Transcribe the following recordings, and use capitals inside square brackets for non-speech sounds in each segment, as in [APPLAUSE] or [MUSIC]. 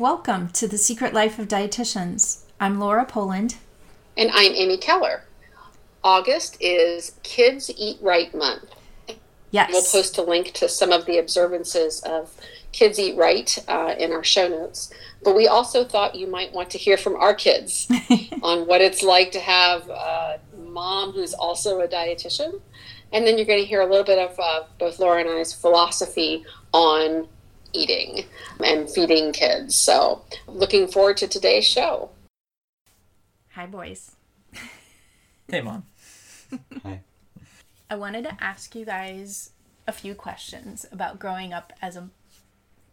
Welcome to the Secret Life of Dietitians. I'm Laura Poland. And I'm Amy Keller. August is Kids Eat Right Month. Yes. We'll post a link to some of the observances of Kids Eat Right uh, in our show notes. But we also thought you might want to hear from our kids [LAUGHS] on what it's like to have a mom who's also a dietitian. And then you're going to hear a little bit of uh, both Laura and I's philosophy on eating and feeding kids. So, looking forward to today's show. Hi, boys. Hey, mom. [LAUGHS] Hi. I wanted to ask you guys a few questions about growing up as a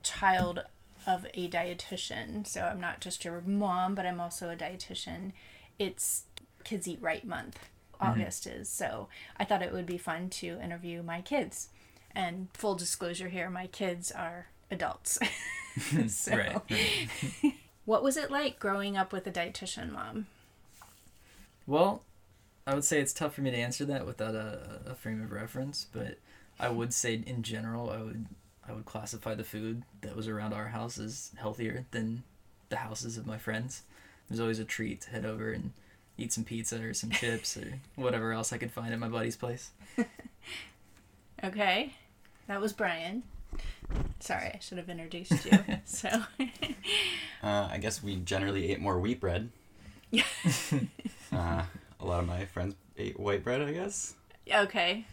child of a dietitian. So I'm not just your mom, but I'm also a dietitian. It's Kids Eat Right month. Mm-hmm. August is. So I thought it would be fun to interview my kids. And full disclosure here, my kids are adults. [LAUGHS] [LAUGHS] so, Right. what was it like growing up with a dietitian mom? Well, I would say it's tough for me to answer that without a, a frame of reference, but I would say in general, I would I would classify the food that was around our house as healthier than the houses of my friends. It was always a treat to head over and eat some pizza or some [LAUGHS] chips or whatever else I could find at my buddy's place. Okay, that was Brian. Sorry, I should have introduced you. [LAUGHS] so, Uh, I guess we generally ate more wheat bread. Yeah. [LAUGHS] uh, a lot of my friends ate white bread, I guess. okay,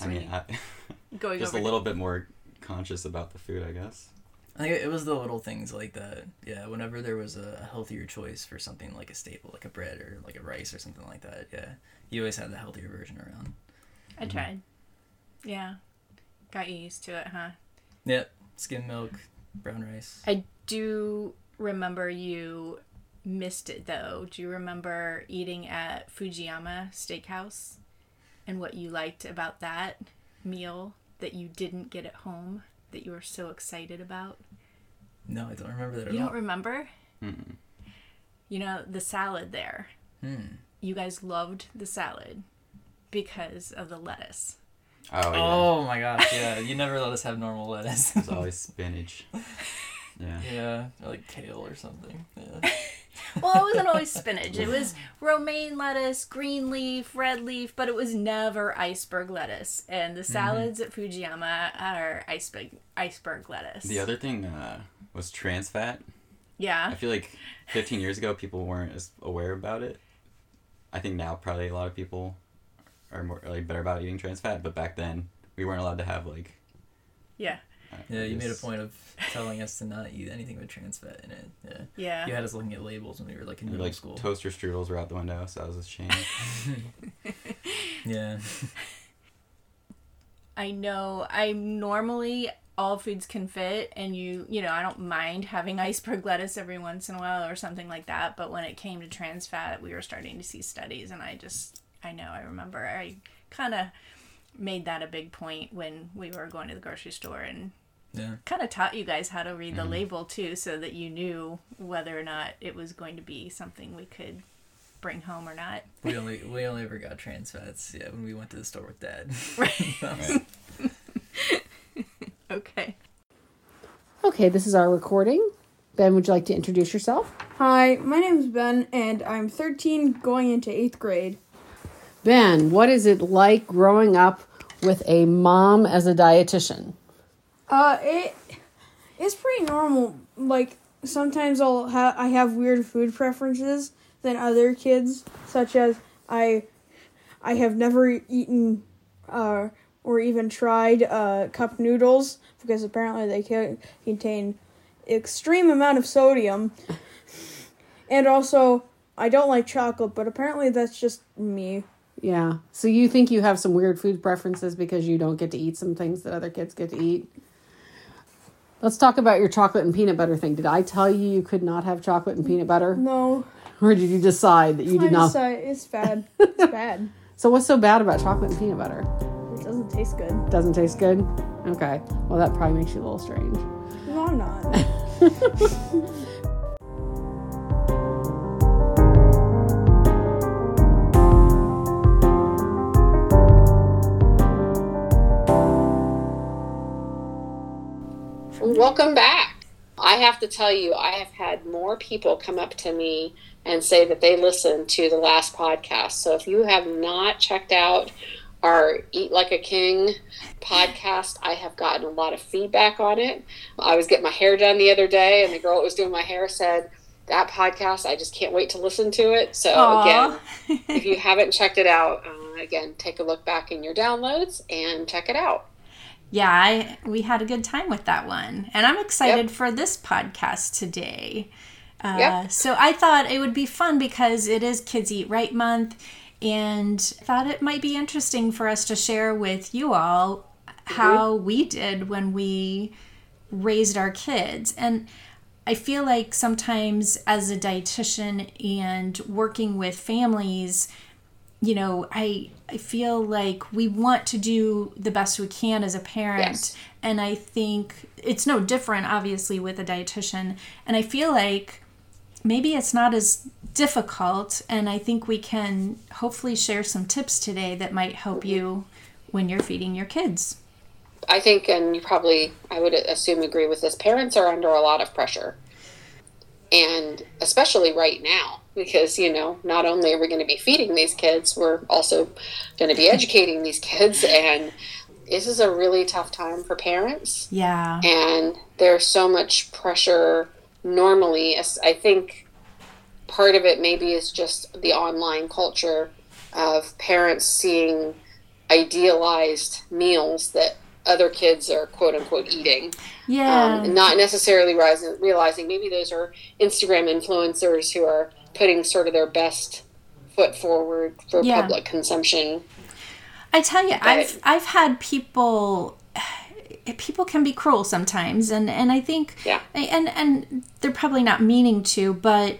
I mean, I, [LAUGHS] going just a little bit more conscious about the food, I guess. I think it was the little things like that. Yeah, whenever there was a healthier choice for something like a staple, like a bread or like a rice or something like that, yeah, you always had the healthier version around. I tried. Yeah, got you used to it, huh? Yep, skim milk, brown rice. I do remember you missed it though. Do you remember eating at Fujiyama Steakhouse and what you liked about that meal that you didn't get at home that you were so excited about? No, I don't remember that at You all. don't remember? Mm-mm. You know, the salad there. Hmm. You guys loved the salad because of the lettuce. Oh, yeah. Oh my gosh, yeah. You never let us have normal lettuce. It's always spinach. Yeah. yeah, or like kale or something. Yeah. [LAUGHS] Well, it wasn't always spinach. It was romaine lettuce, green leaf, red leaf, but it was never iceberg lettuce. And the salads at Fujiyama are iceberg iceberg lettuce. The other thing uh, was trans fat. Yeah. I feel like 15 years ago, people weren't as aware about it. I think now probably a lot of people are more like better about eating trans fat, but back then we weren't allowed to have like. Yeah. uh, Yeah, you made a point of telling us to not eat anything with trans fat in it. Yeah. Yeah. You had us looking at labels when we were like in we, middle like school. toaster strudels were out the window, so that was a shame. [LAUGHS] [LAUGHS] yeah. I know I normally all foods can fit and you you know, I don't mind having [LAUGHS] iceberg lettuce every once in a while or something like that, but when it came to trans fat, we were starting to see studies and I just I know I remember I kind of made that a big point when we were going to the grocery store and Yeah. kind of taught you guys how to read the mm-hmm. label too so that you knew whether or not it was going to be something we could bring home or not. We only we only ever got trans fats, yeah, when we went to the store with dad. Right. [LAUGHS] Okay. Okay, this is our recording. Ben, would you like to introduce yourself? Hi, my name is Ben, and I'm 13 going into 8th grade. Ben, what is it like growing up with a mom as a dietitian? Uh, it it's pretty normal. Like sometimes I'll ha- I have weird food preferences than other kids, such as I I have never eaten uh or even tried uh cup noodles because apparently they ca- contain extreme amount of sodium. And also, I don't like chocolate, but apparently that's just me. Yeah. So you think you have some weird food preferences because you don't get to eat some things that other kids get to eat? Let's talk about your chocolate and peanut butter thing. Did I tell you you could not have chocolate and peanut butter? No, Or did you decide that you I did not? decide it's bad. [LAUGHS] It's bad. So what's so bad about chocolate and peanut butter? It doesn't taste good. Doesn't taste good? Okay. Well, that probably makes you a little strange. No, I'm not. [LAUGHS] Welcome back. I have to tell you, I have had more people come up to me and say that they listened to the last podcast. So if you have not checked out our Eat Like a King podcast, I have gotten a lot of feedback on it. I was getting my hair done the other day, and the girl that was doing my hair said, That podcast, I just can't wait to listen to it. So, Aw. again, [LAUGHS] if you haven't checked it out, uh, again, take a look back in your downloads and check it out. Yeah, I we had a good time with that one, and I'm excited for this podcast today. Uh, Yep. So I thought it would be fun because it is Kids Eat Right Month, and thought it might be interesting for us to share with you all how we did when we raised our kids. And I feel like sometimes as a dietitian and working with families, you know, I I feel like we want to do the best we can as a parent. Yes. And I think it's no different obviously with a dietitian. And I feel like maybe it's not as difficult and I think we can hopefully share some tips today that might help you when you're feeding your kids. I think, and you probably, I would assume, agree with this. Parents are under a lot of pressure, and especially right now, because you know, not only are we going to be feeding these kids, we're also going to be educating these kids, and this is a really tough time for parents. Yeah. And there's so much pressure. Normally, I think part of it maybe is just the online culture of parents seeing idealized meals that other kids are quote unquote eating Yeah. um, and not necessarily realizing, realizing maybe those are Instagram influencers who are putting sort of their best foot forward for Yeah. public consumption. I tell you, I've I've had people people can be cruel sometimes and and I think Yeah. and and they're probably not meaning to, but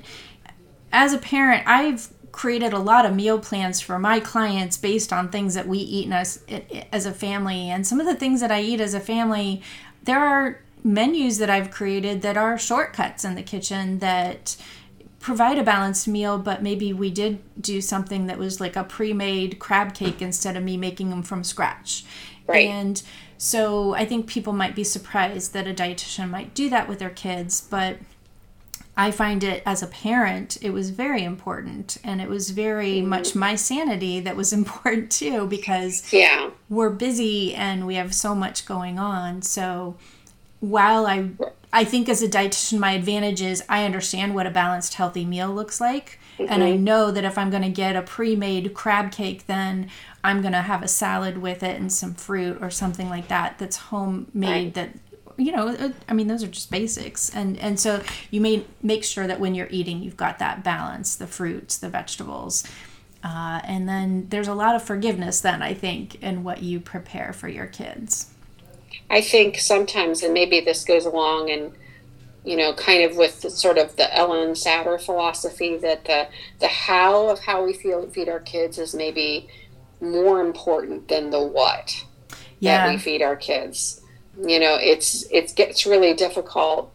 as a parent, I've created a lot of meal plans for my clients based on things that we eat as as a family and some of the things that I eat as a family there are menus that I've created that are shortcuts in the kitchen that provide a balanced meal, but maybe we did do something that was like a pre-made crab cake instead of me making them from scratch. Right. And so I think people might be surprised that a dietitian might do that with their kids, but I find it as a parent, it was very important and it was very mm-hmm. much my sanity that was [LAUGHS] important too because Yeah. we're busy and we have so much going on. So while I I think as a dietitian my advantage is I understand what a balanced healthy meal looks like and I mm-hmm. know that if I'm going to get a pre-made crab cake then I'm going to have a salad with it and some fruit or something like that that's homemade Right. that you know uh, I mean those are just basics and and so you may make sure that when you're eating you've got that balance the fruits the vegetables uh, and then there's a lot of forgiveness then I think in what you prepare for your kids. I think sometimes, and maybe this goes along and you know, kind of with the, sort of the Ellyn Satter philosophy that the the how of how we feel feed our kids is maybe more important than the what that we feed our kids. You know, it's it gets really difficult,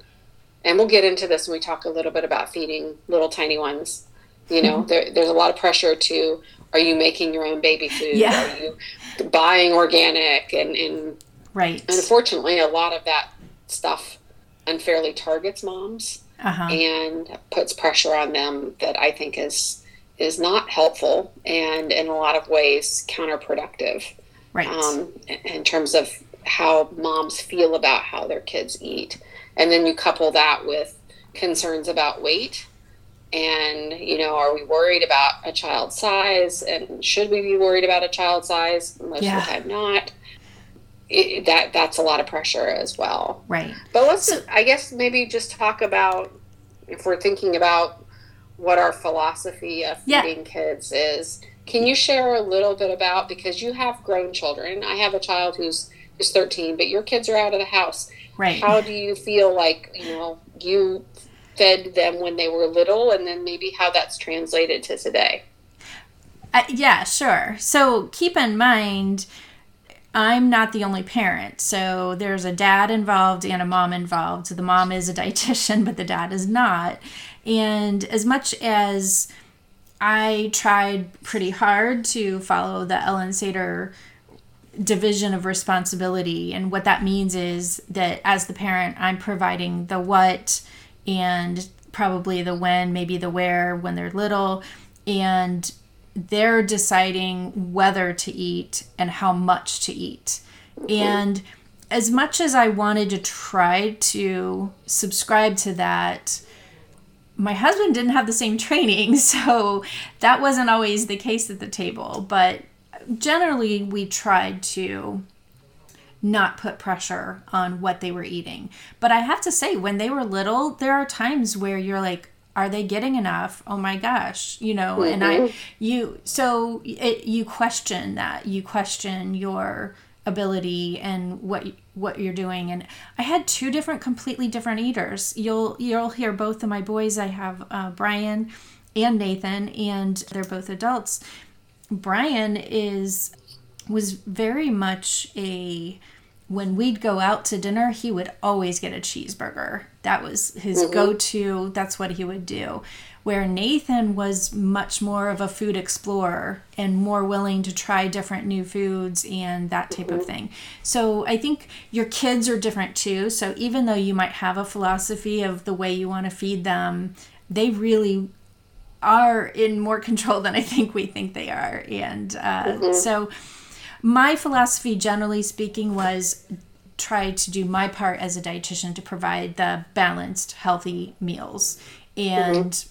and we'll get into this when we talk a little bit about feeding little tiny ones. You know, [LAUGHS] there, there's a lot of pressure to are you making your own baby food? Yeah. Are you buying organic? And, and Right. unfortunately, a lot of that stuff unfairly targets moms Uh-huh. and puts pressure on them that I think is is not helpful and in a lot of ways counterproductive Right. um, in terms of how moms feel about how their kids eat. And then you couple that with concerns about weight. And, you know, are we worried about a child's size? And should we be worried about a child's size? Most Yeah. of the time, not. It, that that's a lot of pressure as well. right. But let's, I guess, maybe just talk about if we're thinking about what our philosophy of Yeah. feeding kids is. Can you share a little bit about because you have grown children? I have a child who's who's 13, but your kids are out of the house. Right. How do you feel like you know you fed them when they were little, and then maybe how that's translated to today? Uh, yeah, sure. So keep in mind, I'm not the only parent. So there's a dad involved and a mom involved. So the mom is a [LAUGHS] dietitian, but the dad is not. And as much as I tried pretty hard to follow the Ellyn Satter division of responsibility. And what that means is that as the parent, I'm providing the what and probably the when, maybe the where when they're little. And they're deciding whether to eat and how much to eat. And as much as I wanted to try to subscribe to that, my husband didn't have the same training, [LAUGHS] so that wasn't always the case at the table. But generally, we tried to not put pressure on what they were eating. But I have to say, when they were little, there are times where you're like, are they getting enough? Oh my gosh, you know, mm-hmm. and I, you, so it, you question that. You question your ability and what what you're doing and i had two different completely different eaters you'll you'll hear both of my boys i have uh, brian and nathan and they're both adults brian is was very much a when we'd go out to dinner he would always get a cheeseburger that was his mm-hmm. go-to that's what he would do where Nathan was much more of a food explorer and more willing to try different new foods and that type of thing. So I think your kids are different too. So even though you might have a philosophy of the way you want to feed them, they really are in more control [LAUGHS] than I think we think they are. And uh, mm-hmm. so my philosophy, generally speaking, was try to do my part as a dietitian to provide the balanced, healthy meals. And mm-hmm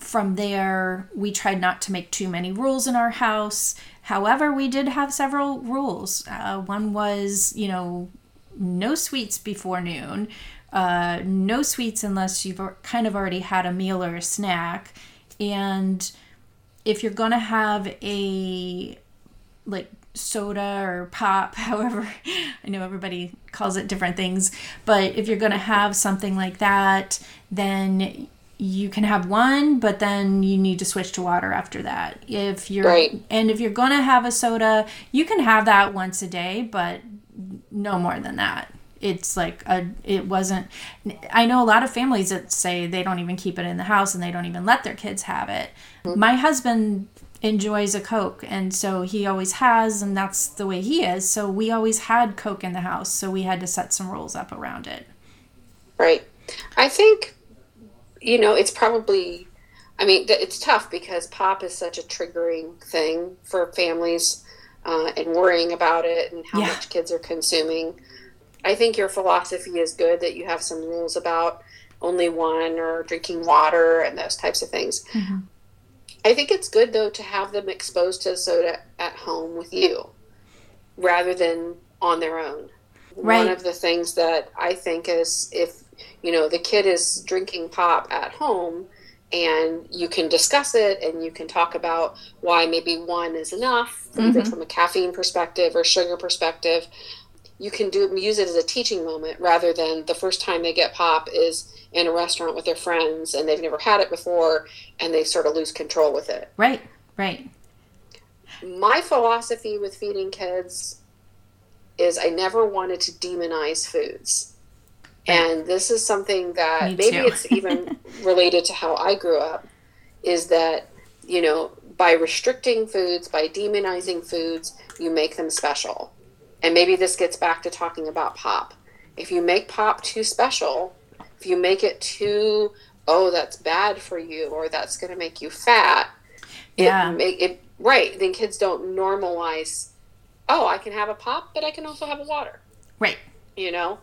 from there, we tried not to make too many rules in our house. However, we did have several rules. Uh, one was, you know, no sweets before noon, uh, no sweets unless you've kind of already had a meal or a snack. And if you're going to have a like soda or pop, [LAUGHS] however, I know everybody calls it different things, but if you're going to have something like that, then you can have one, but then you need to switch to water after that. If you're right. and if you're going to have a soda, you can have that once a day, but no more than that. It's like a it wasn't I know a lot of families that say they don't even keep it in the house and they don't even let their kids have it. Mm-hmm. My husband enjoys a coke and so he always has and that's the way he is. So we always had coke in the house, so we had to set some rules up around it. Right. I think you know, it's probably, I mean, it's tough because pop is such a triggering thing for families uh, and worrying about it and how yeah. much kids are consuming. I think your philosophy is good that you have some rules about only one or drinking water and those types of things. Mm-hmm. I think it's good though to have them exposed to soda at home with you rather than on their own. Right. One of the things that I think is if you know the kid is drinking pop at home and you can discuss it and you can talk about why maybe one is enough mm-hmm. either from a caffeine perspective or sugar perspective you can do use it as a teaching moment rather than the first time they get pop is in a restaurant with their friends and they've never had it before and they sort of lose control with it. Right right. My philosophy with feeding kids is i never wanted to demonize foods. And this is something that maybe it's even [LAUGHS] related to how I grew up is that, you know, by restricting foods, by demonizing foods, you make them special. And maybe this gets back to talking about pop. If you make pop too special, if you make it too, oh, that's bad for you or that's going to make you fat, yeah. it make it right, then kids don't normalize, oh, I can have a pop, but I can also have a water. Right. You know?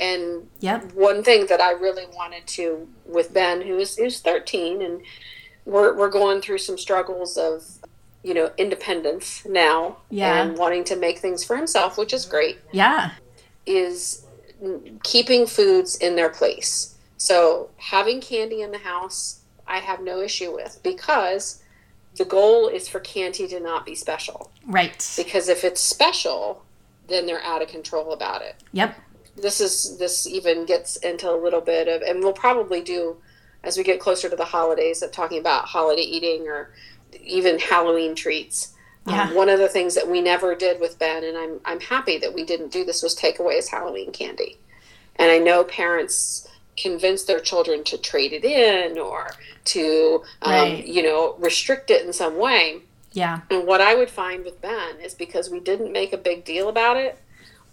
And yep. one thing that I really wanted to with Ben, who is who's 13, and we're we're going through some struggles of you know independence now, yeah, and wanting to make things for himself, which is great. Yeah, is keeping foods in their place. So having candy in the house, I have no issue with because the goal is for candy to not be special. Right. Because if it's special, then they're out of control about it. Yep this is this even gets into a little bit of and we'll probably do as we get closer to the holidays of talking about holiday eating or even halloween treats um, yeah. Um, one of the things that we never did with ben and i'm i'm happy that we didn't do this was take away his halloween candy and i know parents convince their children to trade it in or to um, right. you know restrict it in some way Yeah. And what I would find with Ben is because we didn't make a big deal about it,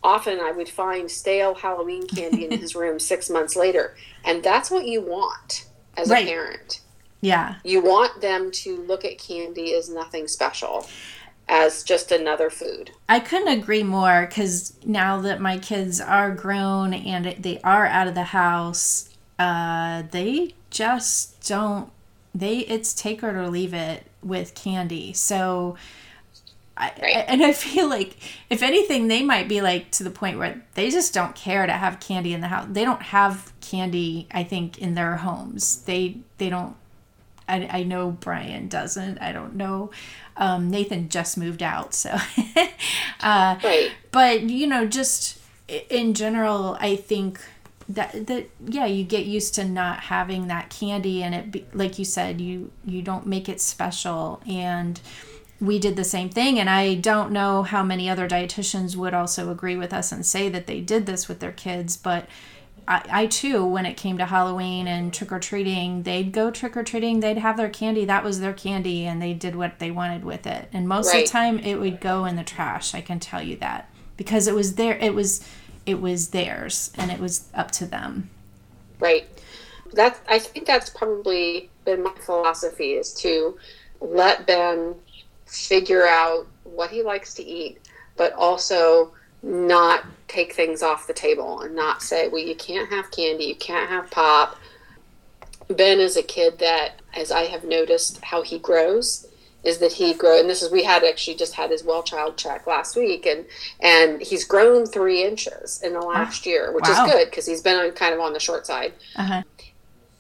often I would find stale Halloween candy in [LAUGHS] his room six months later. And that's what you want as Right. a parent. Yeah. You want them to look at candy as nothing special, as just another food. I couldn't agree more because now that my kids are grown and they are out of the house, uh, they just don't. They it's take it or leave it with candy. So, I, Right. and I feel like if anything, they might be like to the point where they just don't care to have candy in the house. They don't have candy. I think in their homes, they they don't. I, I know Brian doesn't. I don't know. Um, Nathan just moved out, so. [LAUGHS] uh, Right. but you know, just in general, I think that that yeah, you get used to not having that candy, and it be, like you said, you you don't make it special, and we did the same thing. And I don't know how many other dietitians would also agree with us and say that they did this with their kids, but. I, I too, when it came to Halloween and trick or treating, they'd go trick or treating, they'd have their candy, that was their candy, and they did what they wanted with it. And most of the time, it would go in the trash. I can tell you that because it was there. It was, it was theirs, and it was up to them. Right. That's I think that's probably been my philosophy is to let Ben figure out what he likes to eat, but also not take things off the table and not say, well, you can't have candy, you can't have pop. Ben is a kid that, as I have noticed how he grows, is that he grow and this is we had actually just had his well child check last week and and he's grown three inches in the last year which Wow. is good because he's been on, kind of on the short side Uh-huh.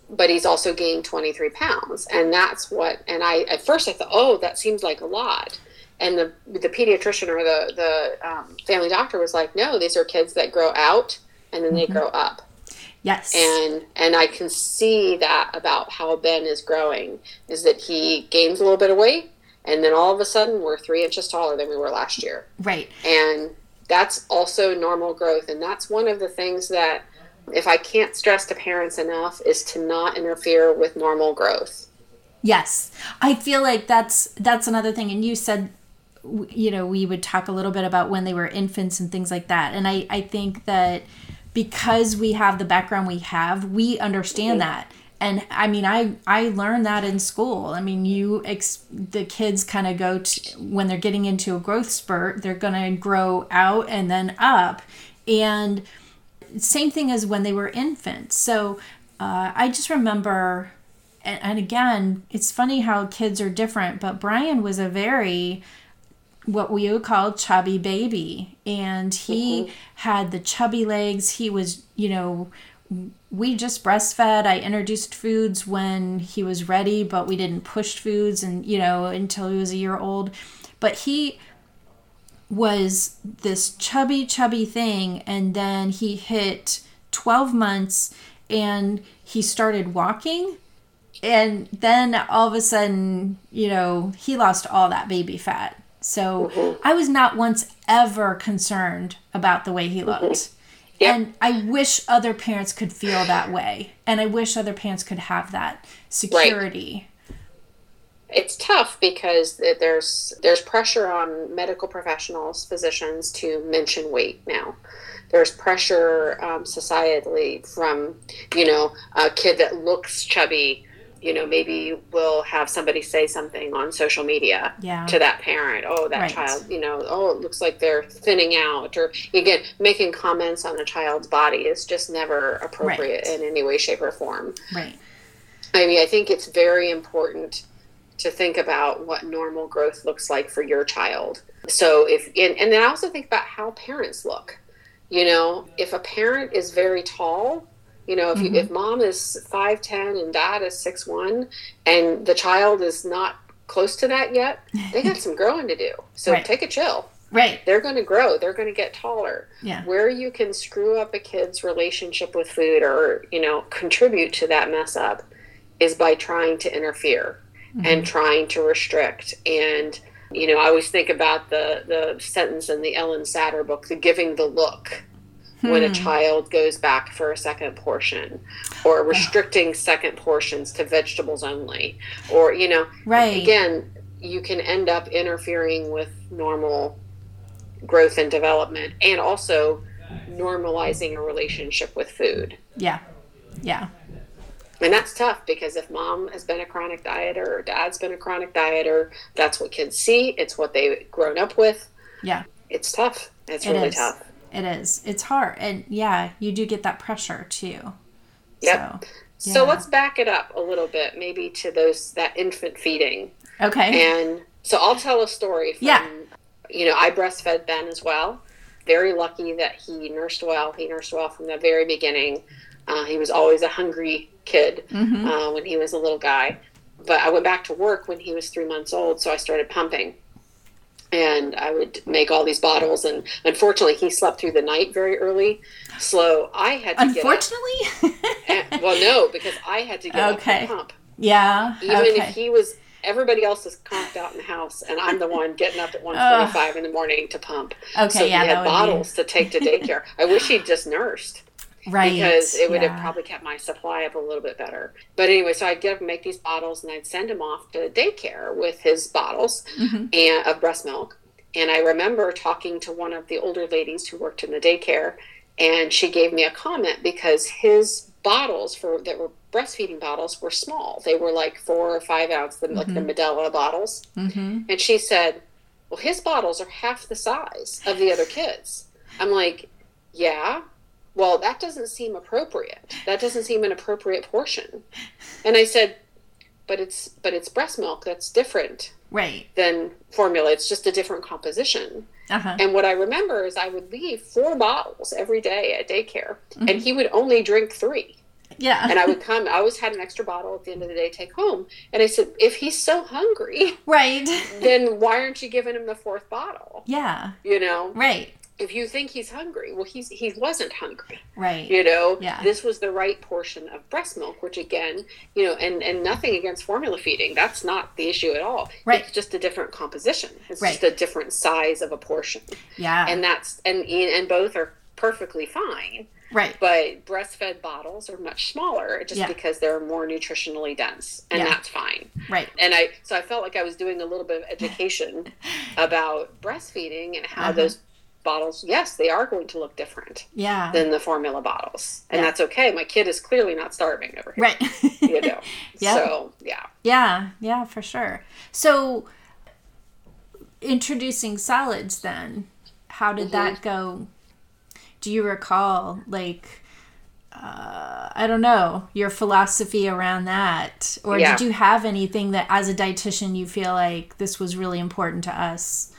but he's also gained 23 pounds and that's what and i at first i thought oh that seems like a lot and the the pediatrician or the the um, family doctor was like no these are kids that grow out and then they grow up Yes. and and i can see that about how ben is growing is that he gains a little bit of weight and then all of a sudden we're three inches taller than we were last year right. and that's also normal growth and that's one of the things that if i can't stress to parents enough is to not interfere with normal growth Yes, I feel like that's that's another thing. And you said, you know, we would talk a little bit about when they were infants and things like that. And I I think that because we have the background we have, we understand that. And I mean, I I learned that in school. I mean, you ex- the kids kind of go to when they're getting into a growth spurt, they're gonna grow out and then up, and same thing as when they were infants. So uh, I just remember, and, and again, it's funny how kids are different, but Brian was a very what we would call chubby baby. And he mm-hmm. had the chubby legs. He was you know we just breastfed. I introduced foods when he was ready but we didn't push foods and you know until he was a year old. But he was this chubby chubby thing. And then he hit 12 months and he started walking. And then all of a sudden you know he lost all that baby fat so i was not once ever concerned about the way he looked. Yep. and i wish other parents could feel that way. And i wish other parents could have that security. It's tough because there's there's pressure on medical professionals physicians to mention weight now. There's pressure um, societally from you know a kid that looks chubby you know maybe we'll have somebody say something on social media Yeah. to that parent oh that Right. child you know oh it looks like they're thinning out or again making comments on a child's body is just never appropriate Right. in any way shape or form right I mean, I think it's very important to think about what normal growth looks like for your child. So if and, and then I also think about how parents look. You know, if a parent is very tall, you know, if you, mm-hmm. if mom is five ten and dad is six one, and the child is not close to that yet, they got some growing to do. So Right. take a chill. right They're going to grow. They're going to get taller yeah where you can screw up a kid's relationship with food or you know contribute to that mess up is by trying to interfere and mm-hmm. trying to restrict and you know i always think about the the sentence in the ellyn satter book the giving the look when a hmm. child goes back for a second portion or restricting second portions to vegetables only or you know Right. again you can end up interfering with normal growth and development and also normalizing a relationship with food. Yeah. Yeah. And that's tough because if mom has been a chronic dieter or dad's been a chronic dieter, that's what kids see. It's what they've grown up with. Yeah. It's tough. It's It really is. tough. It is. It's hard. And yeah, you do get that pressure too. Yep. So, So let's back it up a little bit, maybe to those that infant feeding. okay. And so I'll tell a story from, Yeah. you know, I breastfed Ben as well. Very lucky that he nursed well. He nursed well from the very beginning. Uh, he was always a hungry kid Mhm. uh, when he was a little guy. But I went back to work when he was three months old, so I started pumping. And I would make all these bottles, and unfortunately, he slept through the night very early. So I had to Unfortunately. get up. well, no, because I had to get Okay. up and pump yeah. even okay. if he was everybody else is conked out in the house and i'm the one getting up at 1.45 [LAUGHS] in the morning to pump okay. so yeah. he had bottles to take to daycare i wish he'd just nursed be right. because it would yeah. have probably kept my supply up a little bit better but anyway so i'd get up and make these bottles and i'd send him off to daycare with his bottles Mhm. and of breast milk and i remember talking to one of the older ladies who worked in the daycare and she gave me a comment because his bottles for that were breastfeeding bottles were small they were like four or five ounce the, like the medela bottles Mm-hmm. and she said well his bottles are half the size of the other kids i'm like yeah well that doesn't seem appropriate that doesn't seem an appropriate portion and i said but it's but it's breast milk that's different Right. than formula it's just a different composition Uh huh. and what I remember is I would leave four bottles every day at daycare, and he would only drink three. Yeah. And I would come, I always had an extra bottle at the end of the day take home. And I said, if he's so hungry, right. then why aren't you giving him the fourth bottle? [LAUGHS] Yeah. You know, Right. If you think he's hungry, well, he's he wasn't hungry. Right. You know, Yeah. this was the right portion of breast milk, which again, you know, and and nothing against formula feeding. That's not the issue at all. Right. It's just a different composition. It's Right. just a different size of a portion Yeah. and that's and and both are perfectly fine right. but breastfed bottles are much smaller just Yeah. because they're more nutritionally dense and Yeah. that's fine Right. and i so i felt like i was doing a little bit of education [LAUGHS] about breastfeeding and how Uh-huh. those bottles yes they are going to look different Yeah. than the formula bottles and Yeah. that's okay my kid is clearly not starving over here right. you know [LAUGHS] Yep. so yeah Yeah, yeah, for sure. So, introducing solids then, how did that go? Do you recall, like, uh, I don't know, your philosophy around that? Or Yeah. did you have anything that, as a dietitian, you feel like this was really important to us?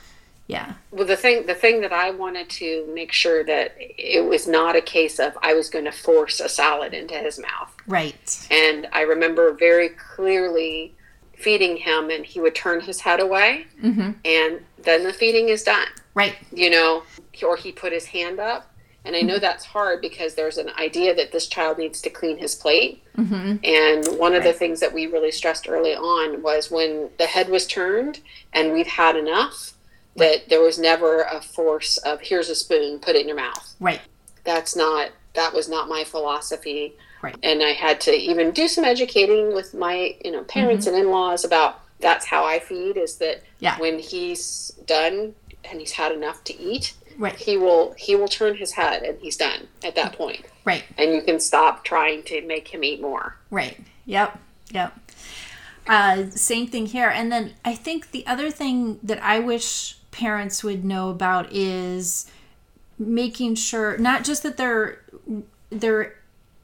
Yeah. well the thing the thing that i wanted to make sure that it was not a case of i was going to force a solid into his mouth Right. And I remember very clearly feeding him, and he would turn his head away, Mm-hmm. and then the feeding is done, Right. you know, or he put his hand up. And I know that's hard because there's an idea that this child needs to clean his plate. Mm-hmm. And one of the things that we really stressed early on was when the head was turned and we'd had enough, that there was never a force of here's a spoon, put it in your mouth Right. that's not that was not my philosophy Right. and i had to even do some educating with my you know parents and in-laws about that's how i feed is that Mm-hmm. Yeah. when he's done and he's had enough to eat Right. he will he will turn his head and he's done at that point Right. and you can stop trying to make him eat more Right. Yep. Yep. Uh, same thing here. And then I think the other thing that I wish parents would know about is making sure not just that they're they're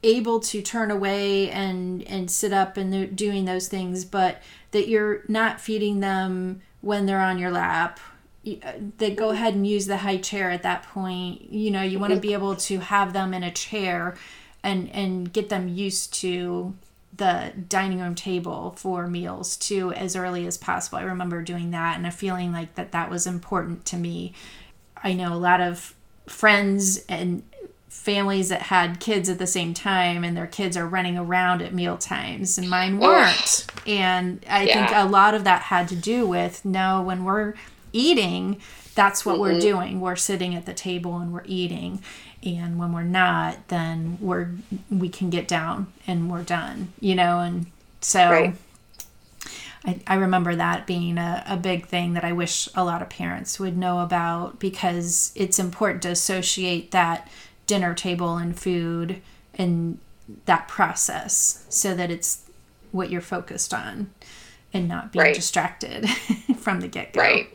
able to turn away and and sit up and they're doing those things, but that you're not feeding them when they're on your lap. Uh, They go ahead and use the high chair at that point. You know, you want to be able to have them in a chair and and get them used to the dining room table for meals too as early as possible. I remember doing that and a feeling like that that was important to me. I know a lot of friends and families that had kids at the same time and their kids are running around at meal times and mine weren't. And I think a lot of that had to do with no when we're eating that's what we're doing. We're sitting at the table and we're eating. And when we're not, then we're we can get down and we're done, you know, and so Right. I, I remember that being a, a big thing that I wish a lot of parents would know about because it's important to associate that dinner table and food and that process so that it's what you're focused on and not being Right. distracted [LAUGHS] from the get go. Right.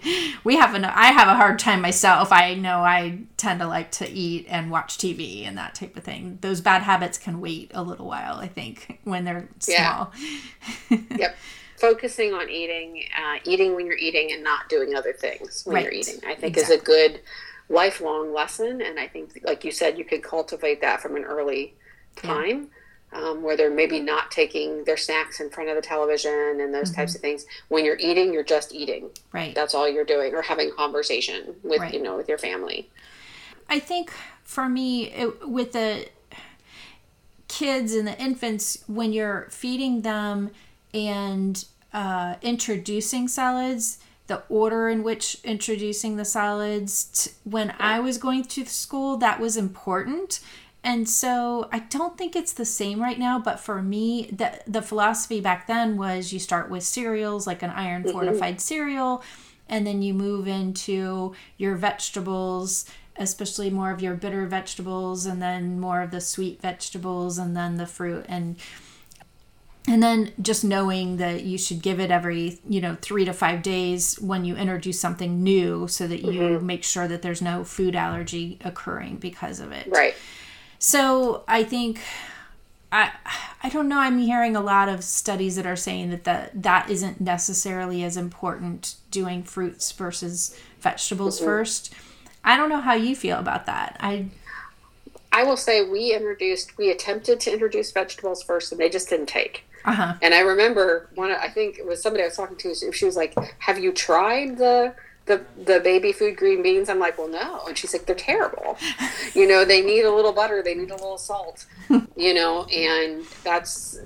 We have an I have a hard time myself. I know I tend to like to eat and watch TV and that type of thing. Those bad habits can wait a little while, I think, when they're small. Yeah. [LAUGHS] yep. Focusing on eating, uh, eating when you're eating, and not doing other things when you're eating, I think is a good lifelong lesson. And I think, like you said, you could cultivate that from an early time. Um, where they're maybe not taking their snacks in front of the television and those types of things. When you're eating, you're just eating. Right. That's all you're doing, or having conversation with Right. you know with your family. I think for me, it, with the kids and the infants, when you're feeding them and uh, introducing solids, the order in which introducing the solids, t- when I was going to school, that was important. And so I don't think it's the same right now, but for me, the the philosophy back then was you start with cereals like an iron mm-hmm. fortified cereal, and then you move into your vegetables, especially more of your bitter vegetables, and then more of the sweet vegetables, and then the fruit and and then just knowing that you should give it every you know three to five days when you introduce something new so that you mm-hmm. make sure that there's no food allergy occurring because of it. Right. So I think I I don't know. I'm hearing a lot of studies that are saying that the, that isn't necessarily as important doing fruits versus vegetables first. I don't know how you feel about that. I I will say we introduced, we attempted to introduce vegetables first, and they just didn't take. uh huh And I remember one. I think it was somebody I was talking to. She was like, "Have you tried the the the baby food green beans?" I'm like, "Well, no." And she's like, "They're terrible. You know, they need a little butter. They need a little salt. [LAUGHS] You know, and that's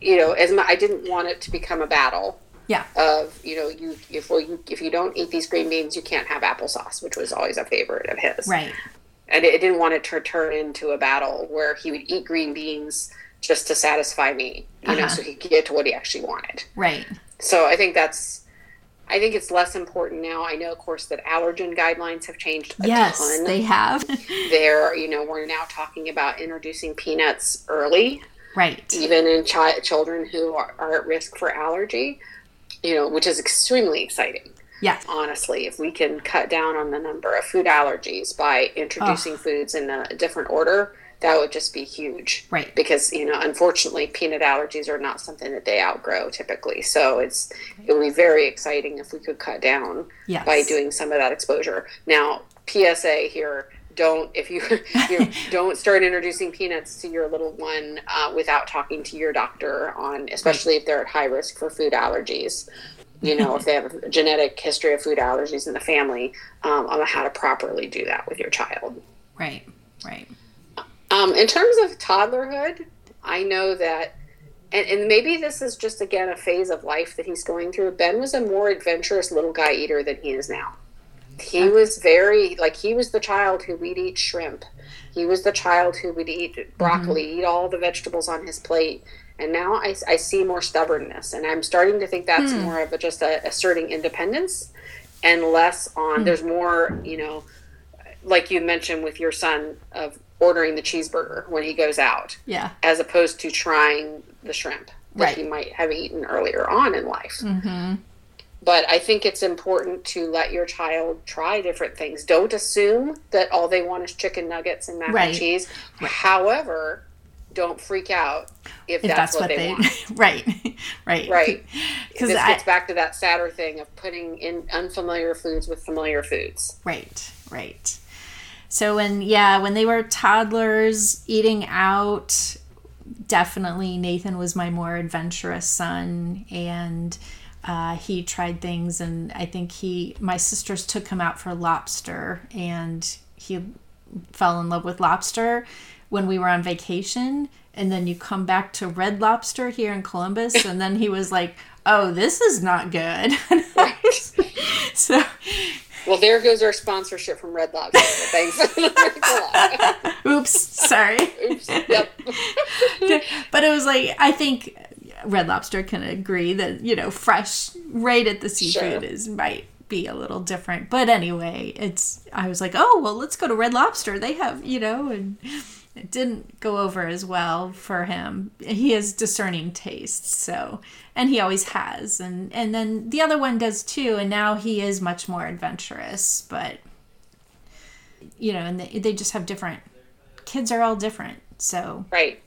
you know, as my, I didn't want it to become a battle." yeah Of you know you if well, you if you don't eat these green beans you can't have applesauce which was always a favorite of his right and it didn't want it to turn into a battle where he would eat green beans just to satisfy me, you know, Uh-huh. so he could get to what he actually wanted. right So I think that's, I think it's less important now. I know, of course, that allergen guidelines have changed a yes ton. they have. [LAUGHS] There, you know, we're now talking about introducing peanuts early, right. even in chi- children who are, are at risk for allergy, you know, which is extremely exciting. Yeah. Honestly, if we can cut down on the number of food allergies by introducing foods in a different order, that would just be huge. Right. Because, you know, unfortunately peanut allergies are not something that they outgrow typically. So it's it would be very exciting if we could cut down yes by doing some of that exposure. Now, PSA here, don't if you, [LAUGHS] you [LAUGHS] don't start introducing peanuts to your little one uh, without talking to your doctor on, especially if they're at high risk for food allergies. You know, if they have a genetic history of food allergies in the family, um, on how to properly do that with your child. right right Um, in terms of toddlerhood, I know that, and, and maybe this is just again a phase of life that he's going through. Ben was a more adventurous little guy eater than he is now. He was very like he was the child who would eat shrimp. He was the child who would eat mm-hmm. broccoli, eat all the vegetables on his plate. And now I, I see more stubbornness, and I'm starting to think that's hmm. more of a, just a, asserting independence and less on. Hmm. There's more, you know, like you mentioned with your son of ordering the cheeseburger when he goes out yeah as opposed to trying the shrimp that Right. he might have eaten earlier on in life. Mm-hmm. But I think it's important to let your child try different things. Don't assume that all they want is chicken nuggets and mac Right. and cheese. However, don't freak out if, if that's, what, they, want. [LAUGHS] [LAUGHS] right right [LAUGHS] Right. because this I, gets back to that Satter thing of putting in unfamiliar foods with familiar foods. Right, right. So when yeah, when they were toddlers eating out, definitely Nathan was my more adventurous son and uh, he tried things and I think he my sisters took him out for lobster and he fell in love with lobster when we were on vacation and then you come back to red lobster here in Columbus and then he was like, "Oh, this is not good." [LAUGHS] so Well, there goes our sponsorship from Red Lobster. Thanks. [LAUGHS] Thanks a lot. Oops, sorry. Oops. Yep. [LAUGHS] but it was like I think Red Lobster can agree that you know fresh right at the seafood Sure. is might be a little different. But anyway, it's I was like, oh well, let's go to Red Lobster. They have you know, and it didn't go over as well for him. He has discerning tastes, so and he always has, and and then the other one does too. And now he is much more adventurous, but you know, and they, they just have different. Kids are all different, so Right.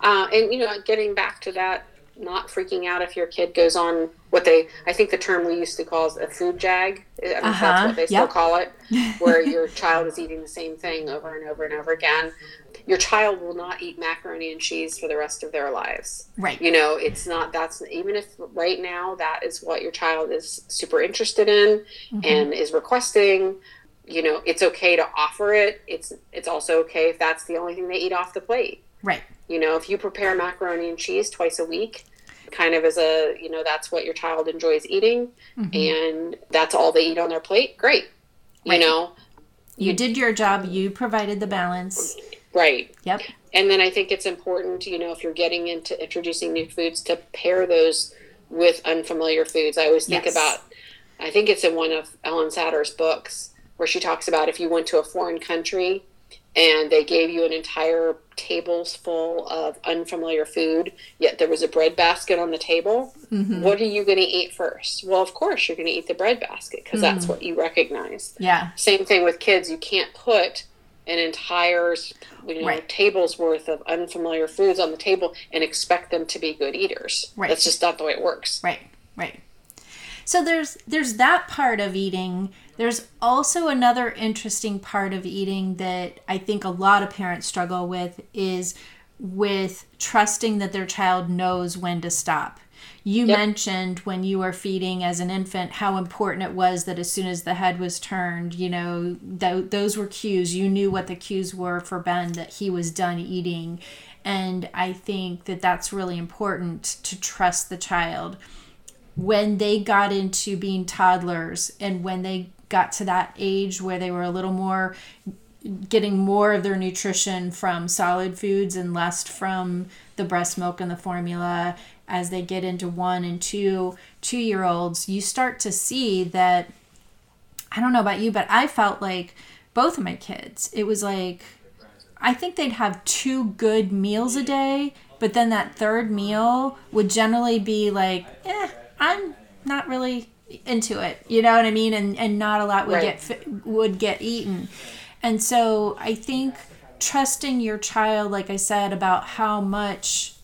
Uh, and you know, getting back to that, not freaking out if your kid goes on what they, I think the term we used to call is a food jag. I mean, Uh-huh, That's what they still call it, [LAUGHS] where your child is eating the same thing over and over and over again. Your child will not eat macaroni and cheese for the rest of their lives. right, You know, it's not that's even if right now that is what your child is super interested in Mm-hmm. and is requesting. You know, it's okay to offer it. It's it's also okay if that's the only thing they eat off the plate. right, You know, if you prepare macaroni and cheese twice a week, kind of as a, you know, that's what your child enjoys eating and that's all they eat on their plate, great. You Mm-hmm. Know, you did your job. You provided the balance. right. Yep. And then I think it's important, you know, if you're getting into introducing new foods to pair those with unfamiliar foods. I always think Yes. about, I think it's in one of Ellyn Satter's books where she talks about if you went to a foreign country and they gave you an entire tables full of unfamiliar food, yet there was a bread basket on the table. Mm-hmm. What are you going to eat first? Well, of course, you're going to eat the bread basket because that's mm. what you recognize. Yeah. Same thing with kids. You can't put an entire you know, Right. table's worth of unfamiliar foods on the table and expect them to be good eaters. Right. That's just not the way it works. Right, right. So there's there's that part of eating. There's also another interesting part of eating that I think a lot of parents struggle with is with trusting that their child knows when to stop. You Yep. mentioned when you were feeding as an infant how important it was that as soon as the head was turned, you know, th- those were cues. You knew what the cues were for Ben that he was done eating. And I think that that's really important to trust the child when they got into being toddlers and when they got to that age where they were a little more getting more of their nutrition from solid foods and less from the breast milk and the formula. As they get into one and two two year olds you start to see that i don't know about you but i felt like both of my kids it was like I think they'd have two good meals a day, but then that third meal would generally be like, eh, I'm not really into it. You know what I mean? And and not a lot would Right. get would get eaten. And so I think trusting your child, like I said, about how much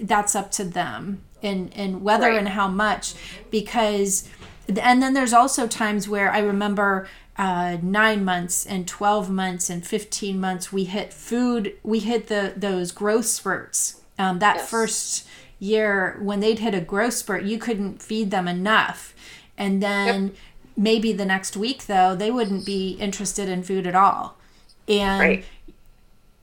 that's up to them and and whether Right. and how much because and then there's also times where I remember uh, nine months and 12 months and 15 months we hit food we hit the those growth spurts um, that Yes. first year when they'd hit a growth spurt you couldn't feed them enough and then maybe the next week though they wouldn't be interested in food at all. And Right.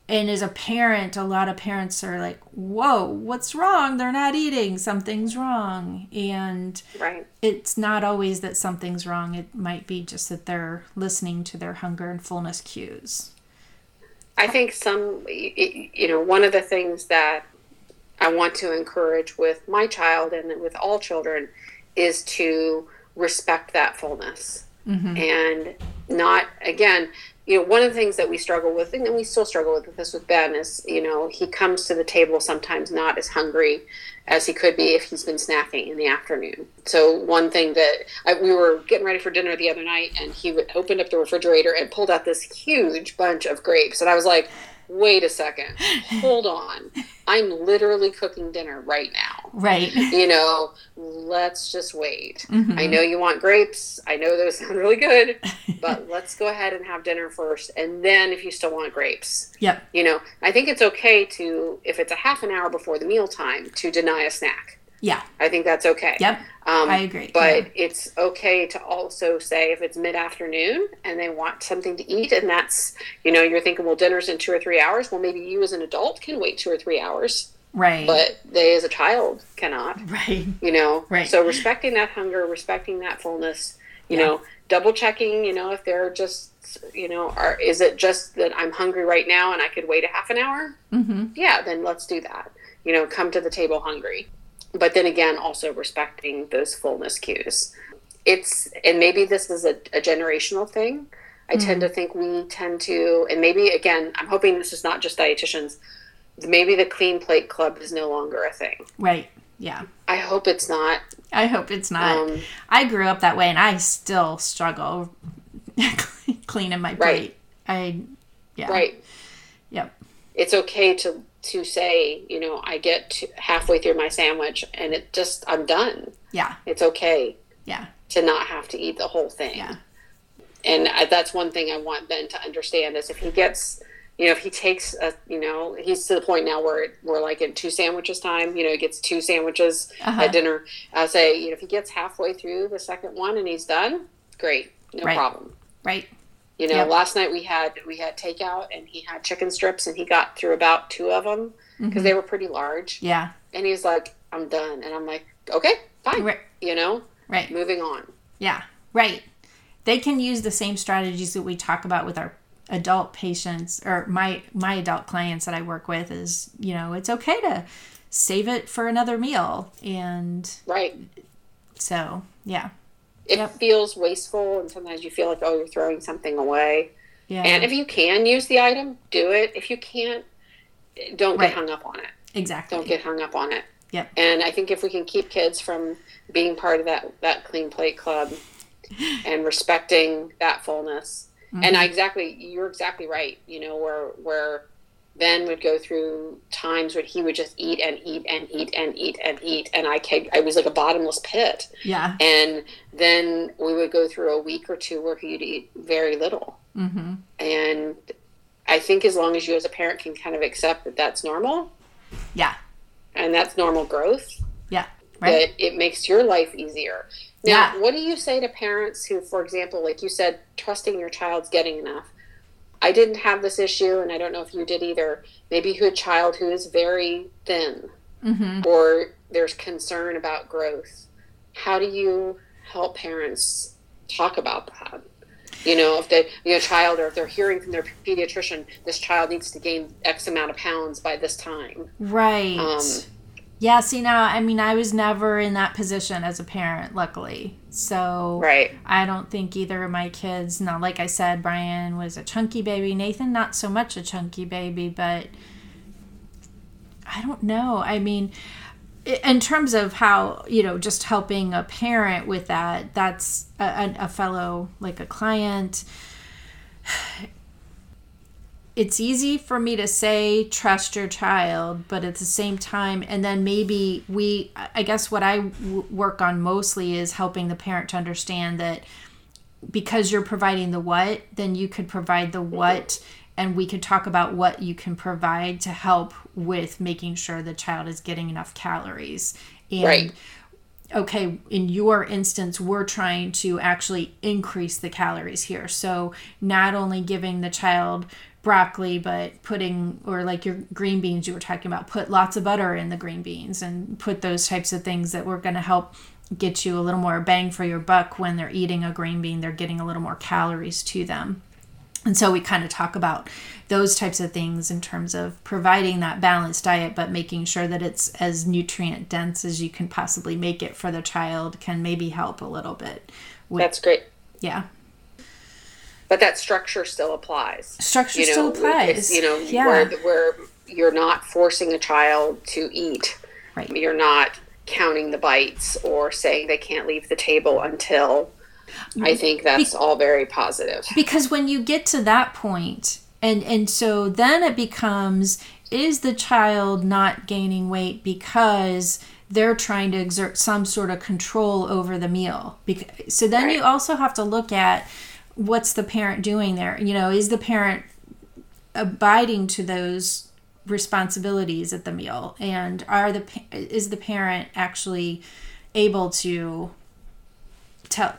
and as a parent a lot of parents are like whoa what's wrong? They're not eating. Something's wrong. And Right. it's not always that something's wrong. It might be just that they're listening to their hunger and fullness cues. I think some, you know, one of the things that I want to encourage with my child and with all children is to respect that fullness. Mm-hmm. And not, again, you know, one of the things that we struggle with, and we still struggle with this with Ben, is, you know, he comes to the table sometimes not as hungry as he could be if he's been snacking in the afternoon. So one thing that I, we were getting ready for dinner the other night, and he opened up the refrigerator and pulled out this huge bunch of grapes, and I was like, "Wait a second, hold on, I'm literally cooking dinner right now." right You know, let's just wait. Mm-hmm. I know you want grapes. I know those sound really good, but [LAUGHS] let's go ahead and have dinner first, and then if you still want grapes, yep you know, I think it's okay to, if it's a half an hour before the meal time, to deny a snack. Yeah I think that's okay. yep Um, I agree, But yeah. it's okay to also say if it's mid afternoon and they want something to eat, and that's, you know, you're thinking, well, dinner's in two or three hours. Well, maybe you as an adult can wait two or three hours, right but they as a child cannot, [LAUGHS] right you know? Right. So respecting that hunger, respecting that fullness, you Yeah. know, double checking, you know, if they're just, you know, are, is it just that I'm hungry right now and I could wait a half an hour? mm-hmm. yeah, then let's do that. You know, come to the table hungry. But then again, also respecting those fullness cues. It's and maybe this is a, a generational thing. I tend to think we tend to, and maybe again, I'm hoping this is not just dietitians. Maybe the clean plate club is no longer a thing. Right. Yeah. I hope it's not. I hope it's not. Um, I grew up that way and I still struggle [LAUGHS] cleaning my plate. I, yeah. Right. Yep. It's okay to to say, you know, I get halfway through my sandwich and it just I'm done. Yeah. It's okay Yeah. to not have to eat the whole thing. Yeah. and I, that's one thing I want Ben to understand is if he gets, you know, if he takes a, you know, he's to the point now where we're like in two sandwiches time. You know, he gets two sandwiches Uh-huh. at dinner. I say, you know, if he gets halfway through the second one and he's done, great, no Right. problem. Right. You know, Yep. last night we had we had takeout and he had chicken strips and he got through about two of them because they mm-hmm. were pretty large. Yeah. And he's like, I'm done, and I'm like, okay, fine. Right. You know, Right. moving on. Yeah. Right. They can use the same strategies that we talk about with our adult patients or my my adult clients that I work with is, you know, it's okay to save it for another meal and Right. so, yeah. It Yep. feels wasteful, and sometimes you feel like, oh, you're throwing something away. Yeah. And if you can use the item, do it. If you can't, don't get hung up on it. exactly. Don't get hung up on it. Yep. And I think if we can keep kids from being part of that that clean plate club [LAUGHS] and respecting that fullness, and Mm-hmm. I exactly, you're exactly right. You know where where Ben would go through times when he would just eat and eat and eat and eat and eat, and I ca- I was like a bottomless pit. Yeah. And then we would go through a week or two where he'd eat very little. Mhm. And I think as long as you as a parent can kind of accept that that's normal Yeah. and that's normal growth, Yeah. Right. that it makes your life easier. Now, Yeah. what do you say to parents who, for example, like you said, trusting your child's getting enough? I didn't have this issue, and I don't know if you did either. Maybe you had a child who is very thin, Mhm. or there's concern about growth. How do you help parents talk about that? You know, if they, you know, child, or if they're hearing from their pediatrician, this child needs to gain X amount of pounds by this time. Right. Um, yeah, see now, I mean, I was never in that position as a parent, luckily. So Right. I don't think either of my kids, now, like I said, Brian was a chunky baby. Nathan, not so much a chunky baby, but I don't know. I mean, in terms of how, you know, just helping a parent with that, that's a, a, a fellow, like a client. It's easy for me to say trust your child, but at the same time, and then maybe we, I guess what I w- work on mostly is helping the parent to understand that because you're providing the what, then you could provide the what, and we could talk about what you can provide to help with making sure the child is getting enough calories. And Right. okay, in your instance, we're trying to actually increase the calories here. So not only giving the child broccoli, but putting, or like your green beans you were talking about, put lots of butter in the green beans and put those types of things that were going to help get you a little more bang for your buck when they're eating a green bean. They're getting a little more calories to them. And so we kind of talk about those types of things in terms of providing that balanced diet, but making sure that it's as nutrient dense as you can possibly make it for the child can maybe help a little bit. With, That's great. yeah. But that structure still applies. Structure you know, still applies. You know, yeah. where, where you're not forcing a child to eat. Right. You're not counting the bites or saying they can't leave the table until. I think that's all very positive. because when you get to that point and and so then it becomes is the child not gaining weight because they're trying to exert some sort of control over the meal because, so then you also have to look at what's the parent doing there? You know is the parent abiding to those responsibilities at the meal? And are the is the parent actually able to tell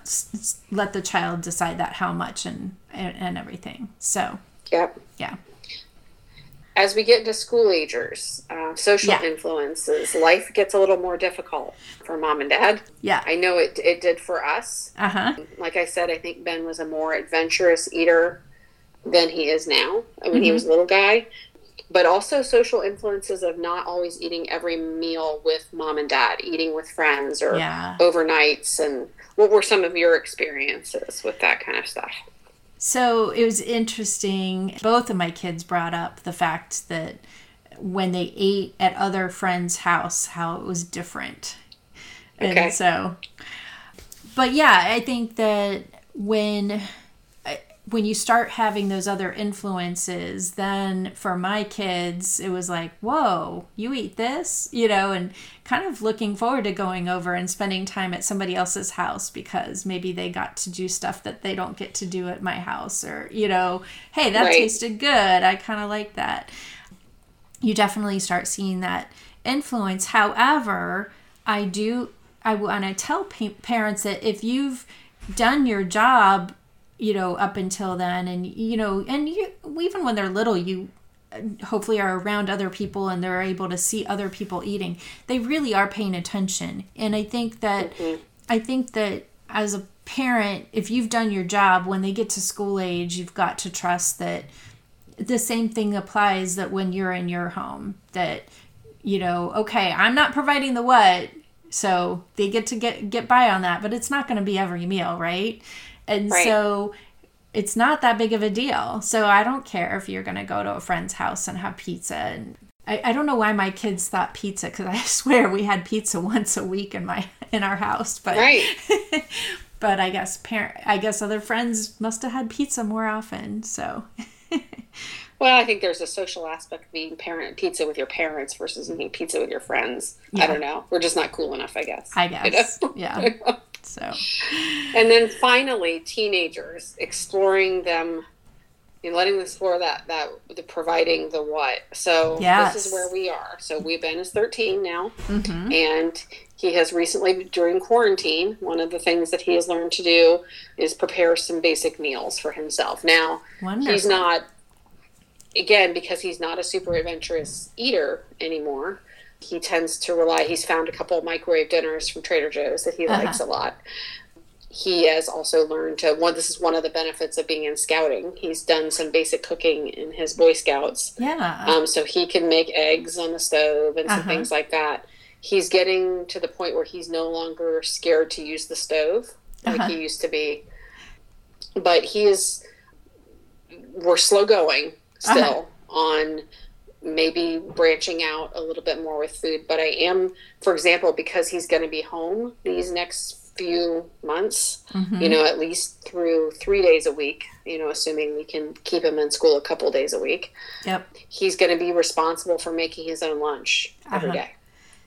let the child decide that how much and and, and everything? So Yep. yeah As we get into school agers, uh, social Yeah. influences, life gets a little more difficult for mom and dad. yeah I know it it did for us. uh-huh Like I said, I think Ben was a more adventurous eater than he is now. I mean, he was a little guy. but also social influences of not always eating every meal with mom and dad, eating with friends or Yeah. overnights. And what were some of your experiences with that kind of stuff? So it was interesting. Both of my kids brought up the fact that when they ate at other friends' house, how it was different. Okay. And so, but yeah, I think that when when you start having those other influences, then for my kids, it was like, whoa, you eat this, you know, and kind of looking forward to going over and spending time at somebody else's house because maybe they got to do stuff that they don't get to do at my house, or, you know, hey, that Right. tasted good. I kind of like that. You definitely start seeing that influence. However, I do, I and I tell pa- parents that if you've done your job you know up until then. And you know and you even when they're little you uh, hopefully are around other people and they're able to see other people eating they really are paying attention. And i think that i think that as a parent if you've done your job when they get to school age you've got to trust that the same thing applies that when you're in your home that you know okay i'm not providing the what so they get to get get by on that but it's not going to be every meal right and Right. so it's not that big of a deal so i don't care if you're going to go to a friend's house and have pizza and I, I don't know why my kids thought pizza because i [LAUGHS] swear we had pizza [LAUGHS] once a week in my in our house but Right. [LAUGHS] but i guess parent i guess other friends must have had pizza more often so Well, I think there's a social aspect of eating parent pizza with your parents versus eating pizza with your friends. I don't know. We're just not cool enough, I guess. i guess yeah so And then finally, teenagers exploring them, know, letting them explore that that the providing the what. So Yes. this is where we are. So we Ben is 13 now, mhm. and he has recently during quarantine. One of the things that he has learned to do is prepare some basic meals for himself. Now wonderful he's not again because he's not a super adventurous eater anymore he tends to rely he's found a couple of microwave dinners from trader joe's that he Uh-huh. likes a lot. He has also learned to one this is one of the benefits of being in scouting. He's done some basic cooking in his boy scouts. Yeah. Um, so he can make eggs on the stove and some Uh-huh. things like that. He's getting to the point where he's no longer scared to use the stove like Uh-huh. he used to be. But he is we're slow going still on maybe branching out a little bit more with food but i am for example because he's going to be home these next few months Mhm. you know at least through three days a week you know assuming we can keep him in school a couple days a week yep he's going to be responsible for making his own lunch every Uh-huh. day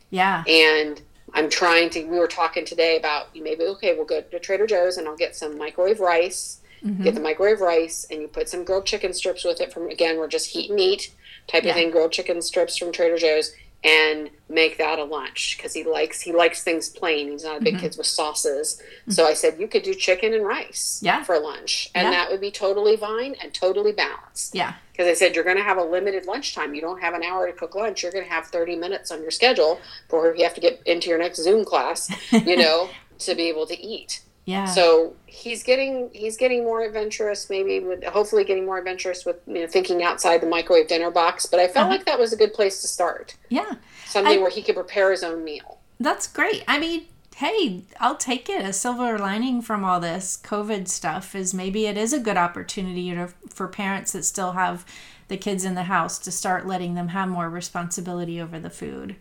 yeah and I'm trying to. We were talking today about maybe okay, we'll go to Trader Joe's and I'll get some microwave rice. Mhm. Get the microwave rice and you put some grilled chicken strips with it. From again, we're just heat and eat type Yeah. of thing. Grilled chicken strips from Trader Joe's and make that a lunch because he likes he likes things plain. He's not a Mm-hmm. big kid with sauces. So I said you could do chicken and rice Yeah. for lunch, and Yeah. that would be totally fine and totally balanced yeah because I said you're going to have a limited lunchtime. You don't have an hour to cook lunch. You're going to have 30 minutes on your schedule for you have to get into your next Zoom class, you [LAUGHS] know, to be able to eat. Yeah So he's getting he's getting more adventurous, maybe with hopefully getting more adventurous with you know thinking outside the microwave dinner box. But I felt Uh-huh. like that was a good place to start, yeah something I- where he could prepare his own meal. That's great. I mean, hey, I'll take it. A silver lining from all this COVID stuff is maybe it is a good opportunity for parents that still have the kids in the house to start letting them have more responsibility over the food.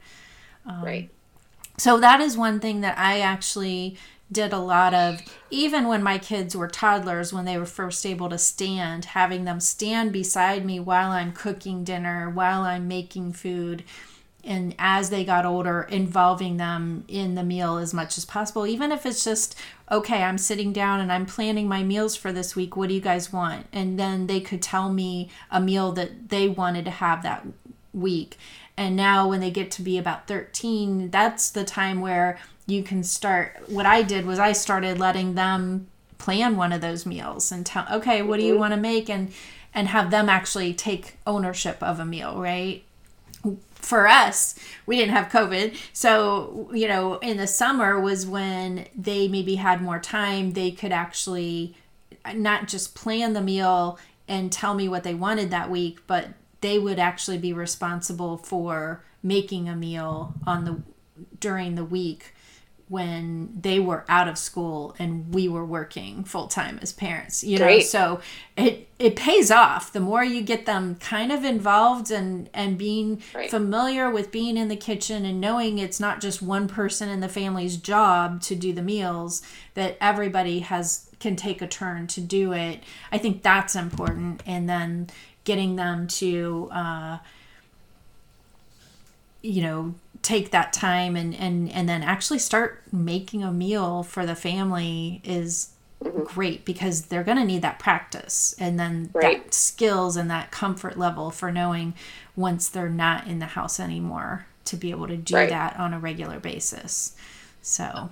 Um, right. So that is one thing that I actually did a lot of even when my kids were toddlers when they were first able to stand having them stand beside me while I'm cooking dinner while I'm making food and as they got older involving them in the meal as much as possible. Even if it's just okay i'm sitting down and i'm planning my meals for this week what do you guys want? And then they could tell me a meal that they wanted to have that week and now when they get to be about 13 that's the time where you can start what i did was i started letting them plan one of those meals and tell okay what do you mm-hmm. want to make and and have them actually take ownership of a meal right for us, we didn't have COVID. So, you know, in the summer was when they maybe had more time. They could actually not just plan the meal and tell me what they wanted that week, but they would actually be responsible for making a meal on the during the week when they were out of school and we were working full time as parents you know Great. so it it pays off the more you get them kind of involved and and being Right. familiar with being in the kitchen and knowing it's not just one person in the family's job to do the meals that everybody has can take a turn to do it i think that's important and then getting them to uh you know take that time and and and then actually start making a meal for the family is great because they're going to need that practice and then Right. that skills and that comfort level for knowing once they're not in the house anymore to be able to do Right. that on a regular basis so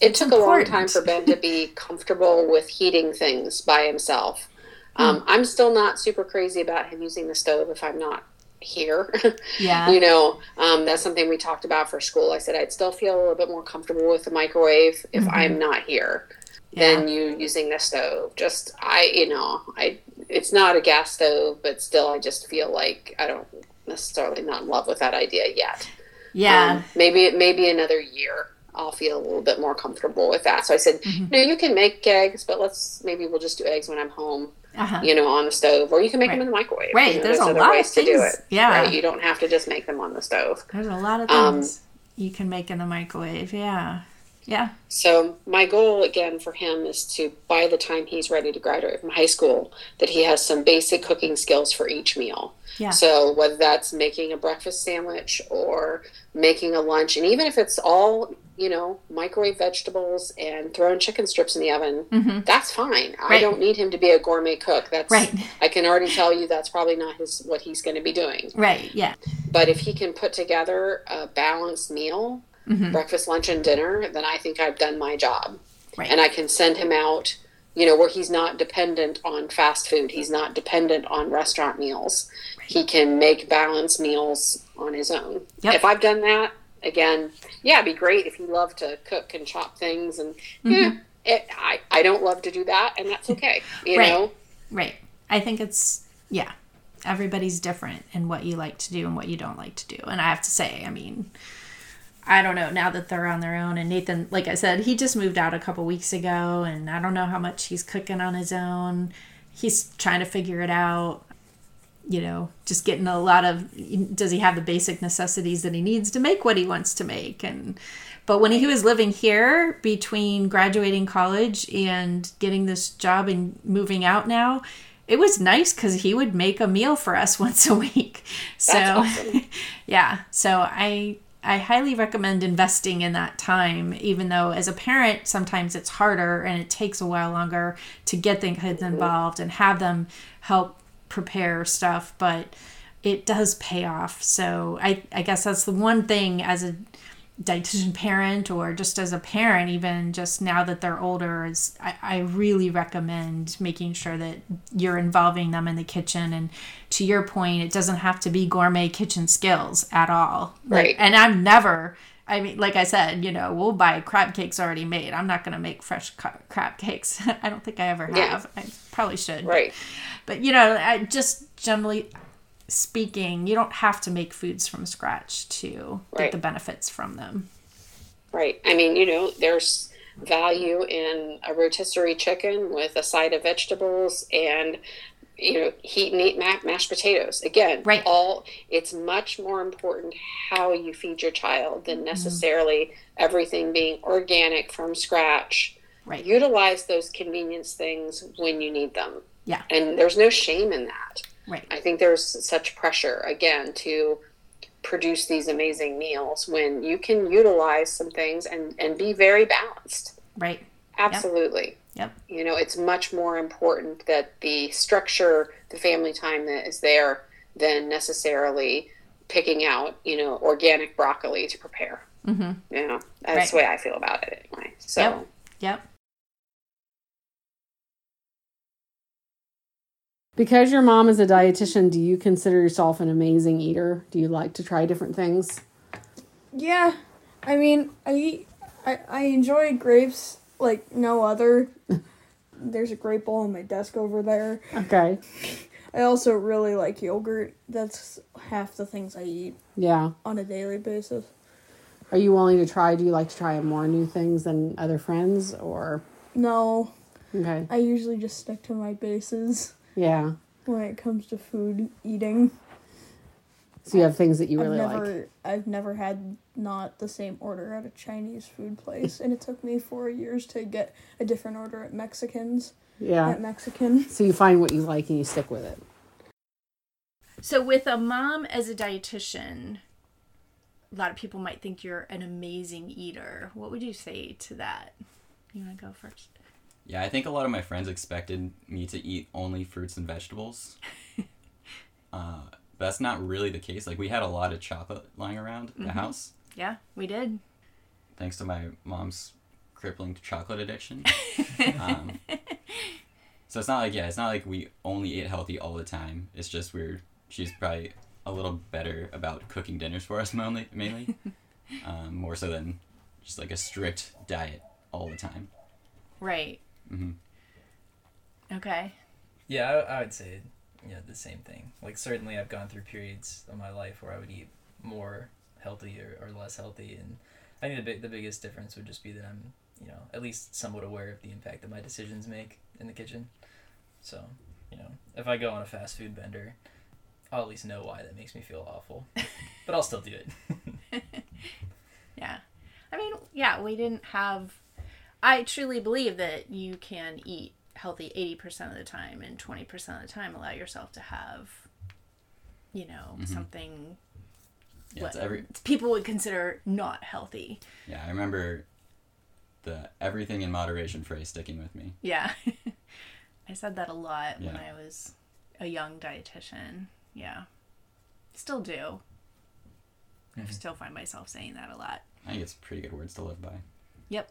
It took a long time for Ben to be comfortable with heating things by himself. Um, Hmm. I'm still not super crazy about him using the stove if I'm not here. [LAUGHS] Yeah. you know, um, that's something we talked about for school. I said I'd still feel a little bit more comfortable with the microwave if I'm not here than you using the stove. Just I, you know, I it's not a gas stove, but still, I just feel like I don't necessarily not in love with that idea yet. yeah Um, maybe maybe another year I'll feel a little bit more comfortable with that. So I said, Mm-hmm. no, you can make eggs, but let's maybe we'll just do eggs when I'm home, uh-huh. you know, on the stove, or you can make Right. them in the microwave. Right, You know, there's a other lot of ways to do it. yeah. right. You don't have to just make them on the stove. there's a lot of Um, things you can make in the microwave yeah yeah So my goal again for him is to by the time he's ready to graduate from high school, that he has some basic cooking skills for each meal. Yeah. So whether that's making a breakfast sandwich or making a lunch, and even if it's all you know microwave vegetables and throwing chicken strips in the oven, that's fine. Right. I Mm-hmm. Don't need him to be a gourmet cook. That's Right. I can already tell you that's probably not his what he's going to be doing. right yeah But if he can put together a balanced meal, Mm-hmm. breakfast, lunch, and dinner, then I think I've done my job. Right. And I can send him out, you know, where he's not dependent on fast food. He's not dependent on restaurant meals. He can make balanced meals on his own. Yep. If I've done that, again, yeah, it'd be great if you love to cook and chop things. And yeah, it, I, I don't love to do that, and that's [LAUGHS] okay. You Mm-hmm. Right. know? Right. I think it's yeah. Everybody's different in what you like to do and what you don't like to do. And I have to say, I mean, I don't know now that they're on their own and Nathan, like I said, he just moved out a couple weeks ago and I don't know how much he's cooking on his own. He's trying to figure it out. You know, just getting a lot of does he have the basic necessities that he needs to make what he wants to make and but when he was living here between graduating college and getting this job and moving out now, it was nice because he would make a meal for us [LAUGHS] once a week. So, awesome. [LAUGHS] yeah. So I I highly recommend investing in that time, even though as a parent sometimes it's harder and it takes a while longer to get the kids involved and have them help prepare stuff, but it does pay off. So I I guess that's the one thing as a dietitian parent or just as a parent even just now that they're older is I, I really recommend making sure that you're involving them in the kitchen. And to your point it doesn't have to be gourmet kitchen skills at all. Right. Like, and i'm never i mean like i said you know we'll buy crab cakes already made. I'm not going to make fresh crab cakes. [LAUGHS] I don't think i ever Yeah. have. I probably should. But- Right. but you know i just generally speaking you don't have to make foods from scratch to get the benefits from them Right. I mean, you know, there's value in a rotisserie chicken with a side of vegetables and you know heat and eat ma- mashed potatoes again Right. all it's much more important how you feed your child than mm-hmm. necessarily everything being organic from scratch Right. utilize those convenience things when you need them Yeah. and there's no shame in that right I think there's such pressure again to produce these amazing meals when you can utilize some things and and be very balanced. right Absolutely. Yep. You know, it's much more important that the structure, the family time that is there than necessarily picking out, you know, organic broccoli to prepare. mm-hmm. You know, that's the way I feel about it anyway. So Yep. yep Because your mom is a dietitian, do you consider yourself an amazing eater? Do you like to try different things? Yeah, I mean, I eat, I I enjoy grapes like no other. [LAUGHS] There's a grape bowl on my desk over there. Okay. I also really like yogurt. That's half the things I eat Yeah. on a daily basis. Are you willing to try? Do you like to try more new things than other friends, or No, okay? I usually just stick to my bases Yeah. when it comes to food eating. So you have things that you I've really never like. I've never had not the same order at a Chinese food place and it took me 4 years to get a different order at Mexicans Yeah. at Mexican. So you find what you like and you stick with it. So, with a mom as a dietitian, a lot of people might think you're an amazing eater. What would you say to that? You want to go first? Yeah, I think a lot of my friends expected me to eat only fruits and vegetables. [LAUGHS] uh, but that's not really the case. Like we had a lot of chocolate lying around the house, Yeah, we did. thanks to my mom's crippling chocolate addiction. [LAUGHS] um, so it's not like yeah, it's not like we only ate healthy all the time. It's just we're she's probably a little better about cooking dinners for us [LAUGHS] mainly, mainly, um, more so than just like a strict diet all the time. Right. Hmm Okay. Yeah, I, I would say you know the same thing. Like certainly, I've gone through periods of my life where I would eat more healthy or, or less healthy, and I think the big the biggest difference would just be that I'm you know at least somewhat aware of the impact that my decisions make in the kitchen. So you know, if I go on a fast food bender, I'll at least know why that makes me feel awful, [LAUGHS] but I'll still do it. [LAUGHS] [LAUGHS] Yeah. I mean, yeah, we didn't have. I truly believe that you can eat healthy 80% of the time and 20% of the time allow yourself to have, you know, mm-hmm. something Yeah, what every people would consider not healthy. Yeah, I remember the everything in moderation phrase sticking with me. Yeah. [LAUGHS] I said that a lot when I was a young dietitian. Yeah. Still do. I mm-hmm. still find myself saying that a lot. I think it's pretty good words to live by. Yep.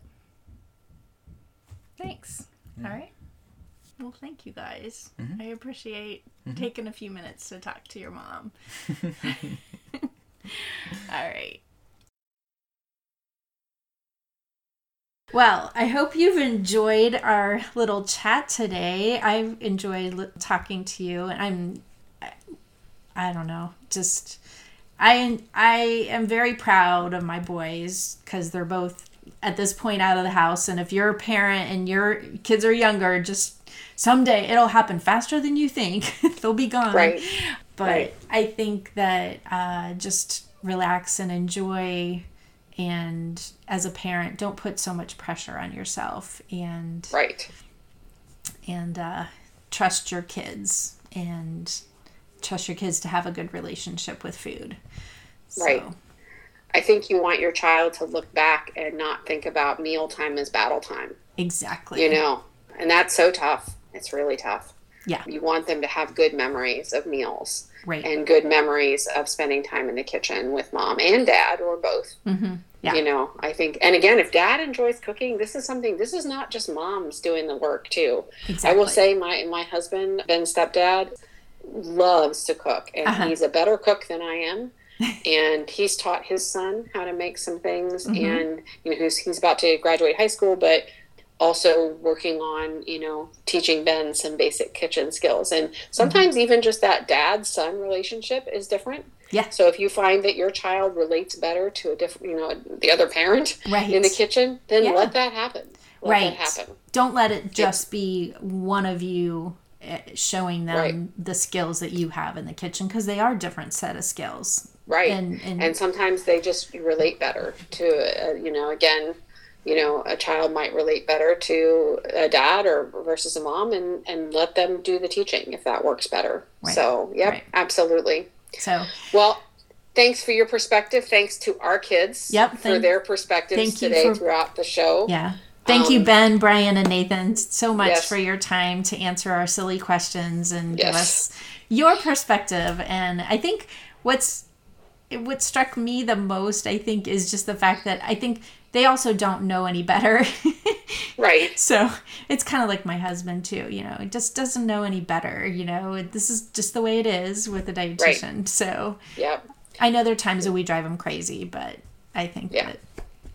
Thanks. All right. Well, thank you guys. Mm-hmm. I appreciate mm-hmm. taking a few minutes to talk to your mom. [LAUGHS] [LAUGHS] All right. Well, I hope you've enjoyed our little chat today. I've enjoyed li- talking to you, and I'm, I, I don't know, just I I am very proud of my boys because they're both at this point out of the house. And if you're a parent and your kids are younger, just someday it'll happen faster than you think. [LAUGHS] They'll be gone. Right. But Right. I think that uh, just relax and enjoy. And as a parent, don't put so much pressure on yourself and Right. and uh, trust your kids and trust your kids to have a good relationship with food. So, Right. I think you want your child to look back and not think about mealtime as battle time, Exactly. you know, and that's so tough. It's really tough. Yeah. You want them to have good memories of meals Right. and good memories of spending time in the kitchen with mom and dad or both. mm-hmm. Yeah. You know, I think, and again, if dad enjoys cooking, this is something, this is not just moms doing the work too. Exactly. I will say my, my husband, Ben's stepdad, loves to cook and Uh-huh. he's a better cook than I am. And he's taught his son how to make some things Mm-hmm. and you know he's, he's about to graduate high school but also working on you know teaching ben some basic kitchen skills and sometimes even just that dad son relationship is different Yeah. so if you find that your child relates better to a different you know the other parent Right. in the kitchen then Yeah. let that happen let right. that happen Don't let it just be one of you uh, showing them Right. the skills that you have in the kitchen because they are different set of skills. Right And and, and sometimes they just relate better to uh, you know again you know a child might relate better to a dad or versus a mom and and let them do the teaching if that works better Right. so yep Right. absolutely so well thanks for your perspective thanks to our kids Yep, for their perspectives thank you today for- throughout the show yeah. Thank you, Um, Ben, Brian, and Nathan, so much Yes. for your time to answer our silly questions and give us your perspective. And I think what's what struck me the most, I think, is just the fact that I think they also don't know any better. [LAUGHS] right So it's kind of like my husband too, you know, it just doesn't know any better, you know, this is just the way it is with a dietitian. So yep I know there are times that we drive him crazy, but I think Yeah. that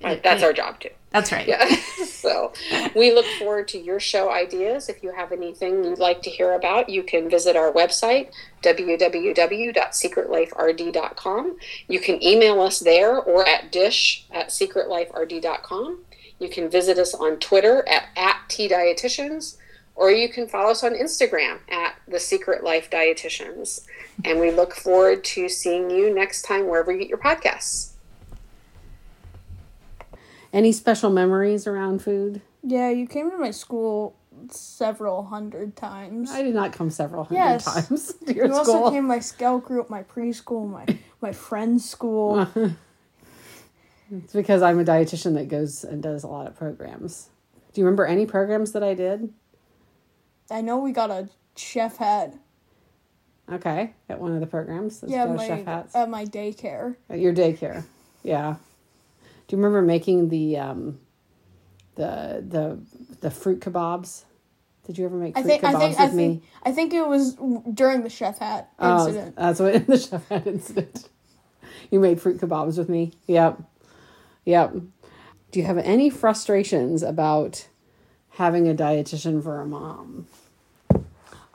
Right, that's our job too. That's right. Yeah. [LAUGHS] so we look forward to your show ideas. If you have anything you'd like to hear about, you can visit our website, www.secretliferd.com. You can email us there or at dish at secretliferd.com. You can visit us on Twitter at, at tdietitians, or you can follow us on Instagram at the Secret Life Dietitians. And we look forward to seeing you next time wherever you get your podcasts. Any special memories around food? Yeah, you came to my school several hundred times. I did not come several hundred Yes. times [LAUGHS] to your You also came my scout group, my preschool, my my friend's school. [LAUGHS] It's because I'm a dietitian that goes and does a lot of programs. Do you remember any programs that I did? I know we got a chef hat. Okay, at one of the programs. Let's Yeah, my chef hats. at my daycare. At your daycare. Yeah. Do you remember making the um the the the fruit kebabs? Did you ever make I fruit think I kebabs think with I me? think I think it was during the chef hat incident. Oh, incident. that's what [LAUGHS] the chef hat incident. You made fruit kebabs with me. Yep. Yep. Do you have any frustrations about having a dietitian for a mom?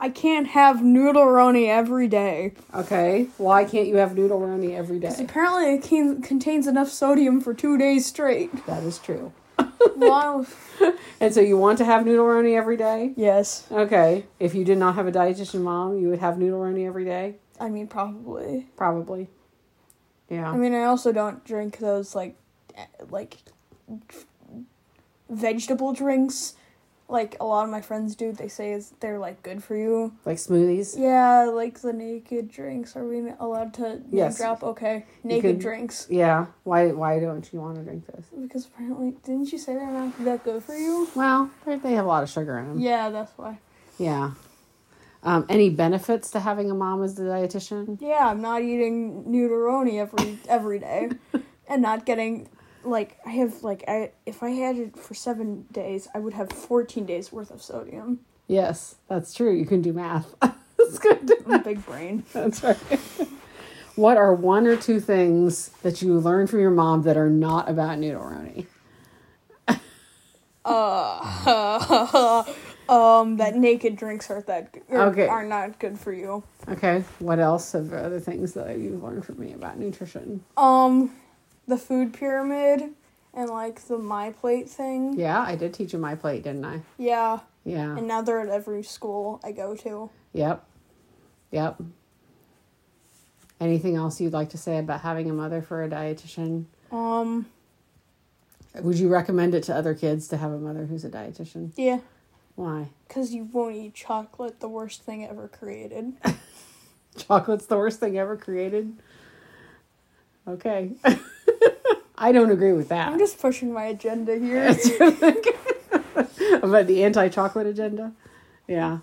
I can't have noodle roni every day. Okay. Why can't you have noodle roni every day? Apparently, it can, contains enough sodium for two days straight. That is true. wow. [LAUGHS] And so you want to have noodle roni every day? Yes. Okay. If you did not have a dietitian mom, you would have noodle roni every day? I mean, probably. Probably. Yeah. I mean, I also don't drink those like, eh, like, vegetable drinks, like a lot of my friends do. They say is they're like good for you. like smoothies? Yeah, like the naked drinks. Are we allowed to Yes. drop? Okay, naked can- drinks. Yeah. Why why don't you want to drink this Because apparently, didn't you say they're not that good for you? Well, they have a lot of sugar in them. Yeah, that's why. Yeah. Um, any benefits to having a mom as the dietitian? Yeah, I'm not eating noodleroni every every day, [LAUGHS] and not getting like I have like I if I had it for seven days, I would have 14 days worth of sodium. Yes, that's true. You can do math. [LAUGHS] that's good. I'm a big brain. [LAUGHS] That's right. what are one or two things that you learned from your mom that are not about noodleroni? [LAUGHS] um, that naked drinks are that are, Okay. are not good for you. Okay. What else of other things that you've learned from me about nutrition? Um, the food pyramid and like the my plate thing. Yeah, I did teach you my plate, didn't I? Yeah, Yeah. and now they're at every school I go to. Yep. Yep. Anything else you'd like to say about having a mother for a dietitian? Um, Would you recommend it to other kids to have a mother who's a dietitian? yeah, Why? because you won't eat chocolate, the worst thing ever created. [LAUGHS] Chocolate's the worst thing ever created. Okay. [LAUGHS] I don't agree with that. I'm just pushing my agenda here. [LAUGHS] About the anti chocolate agenda? Yeah.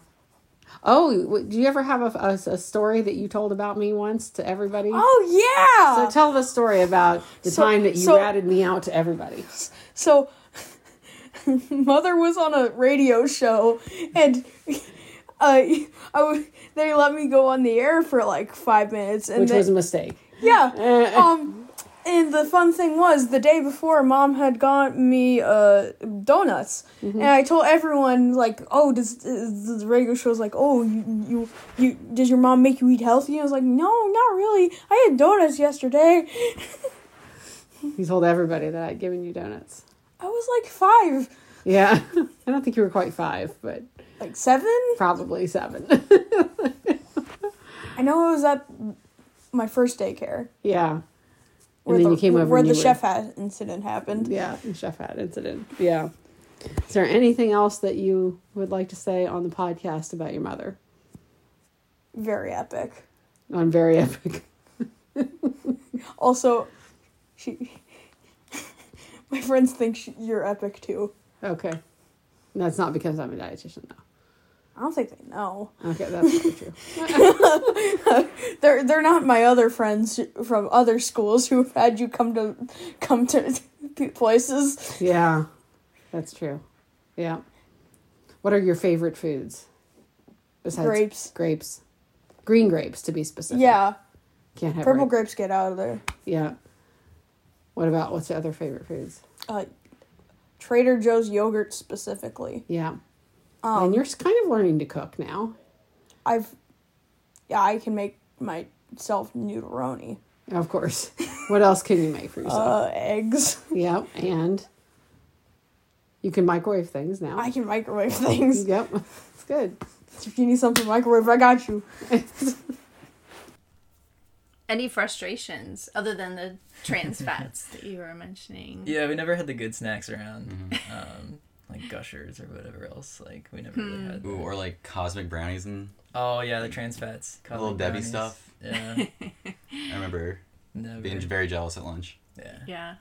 Oh, do you ever have a, a, a story that you told about me once to everybody? oh yeah. So tell the story about the So- time that you so- ratted me out to everybody. So, [LAUGHS] mother was on a radio show, and [LAUGHS] uh, I w- they let me go on the air for like five minutes, and Which they- was a mistake. yeah. Um, and the fun thing was the day before, mom had got me uh donuts, and I told everyone like, "Oh, does, does the radio show's like, oh, you, you you does your mom make you eat healthy?" And I was like, "No, not really. I had donuts yesterday." [LAUGHS] You told everybody that I'd given you donuts. I was like five, Yeah. [LAUGHS] I don't think you were quite five, but like seven. probably seven. [LAUGHS] I know it was at my first daycare. yeah. Where And then the, you came over where the were- chef hat incident happened. Yeah, the chef hat incident. Yeah. Is there anything else that you would like to say on the podcast about your mother? Very epic. On very epic. [LAUGHS] Also, she. [LAUGHS] my friends think she, you're epic too. Okay. That's not because I'm a dietitian, though. I don't think they know. Okay, that's true. [LAUGHS] [LAUGHS] They're they're not my other friends from other schools who've had you come to come to [LAUGHS] places. Yeah, that's true. Yeah. What are your favorite foods? Besides Grapes. Grapes. Green grapes, to be specific. Yeah, Can't have purple red- grapes get out of there. Yeah. What about what's the other favorite foods? uh, Trader Joe's yogurt specifically. Yeah. Um, and you're kind of learning to cook now. I've yeah, I can make myself noodleroni. Of course. what else can you make for yourself? Uh, eggs. [LAUGHS] yep. And you can microwave things now. I can microwave things. [LAUGHS] Yep. It's good. If you need something microwave, I got you. [LAUGHS] Any frustrations other than the trans fats that you were mentioning? Yeah, we never had the good snacks around, um, like gushers or whatever else. Like we never really had. Ooh, or like cosmic brownies and Oh yeah, the trans fats. little cosmic Debbie brownies. stuff. Yeah, [LAUGHS] I remember never. being very jealous at lunch. Yeah. Yeah.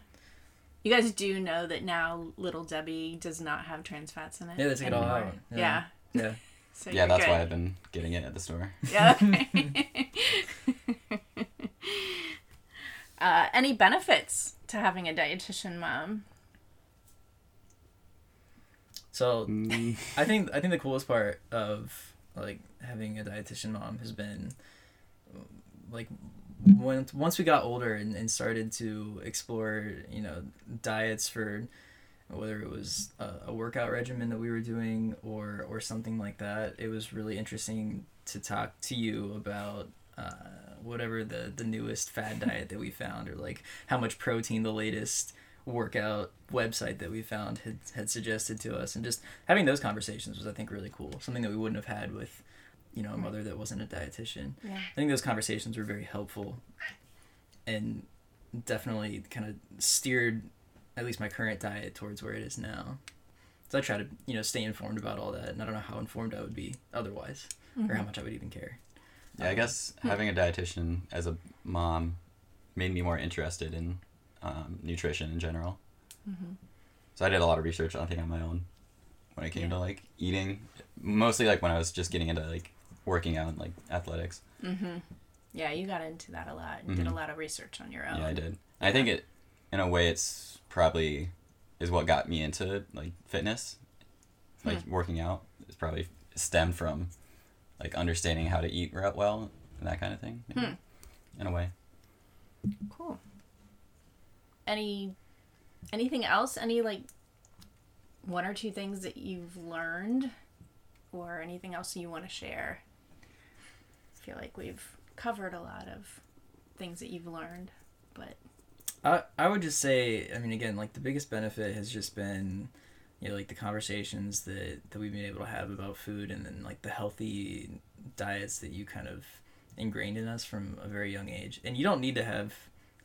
You guys do know that now Little Debbie does not have trans fats in it. Yeah, they took it all out. Yeah. Yeah. Yeah. [LAUGHS] So yeah, that's good. why I've been getting it at the store. [LAUGHS] Yeah. Okay. uh, any benefits to having a dietitian mom? So Mm, I think I think the coolest part of like having a dietitian mom has been like when once we got older and, and started to explore you know diets for whether it was a, a workout regimen that we were doing or or something like that it was really interesting to talk to you about uh, whatever the the newest fad diet that we found or like how much protein the latest workout website that we found had, had suggested to us. And just having those conversations was i think really cool. Something that we wouldn't have had with you know a mother that wasn't a dietitian. Yeah. i think those conversations were very helpful and definitely kind of steered at least my current diet towards where it is now. So i try to you know stay informed about all that and i don't know how informed i would be otherwise or how mm-hmm. much i would even care. Yeah, I guess um, having a dietitian as a mom made me more interested in um, nutrition in general. So I did a lot of research, I think, on my own when it came to like eating. Mostly like when I was just getting into like working out, and, like athletics. Mhm. Yeah, you got into that a lot and did a Mhm. lot of research on your own. Yeah, I did. I think it, in a way, it's probably is what got me into like fitness, like working out. It's probably stemmed from like understanding how to eat well and that kind of thing. maybe, In a way. Cool. Any anything else? Any like one or two things that you've learned or anything else you want to share? I feel like we've covered a lot of things that you've learned, but I I would just say, I mean, again, like the biggest benefit has just been, you know, like the conversations that that we've been able to have about food, and then like the healthy diets that you kind of ingrained in us from a very young age. And you don't need to have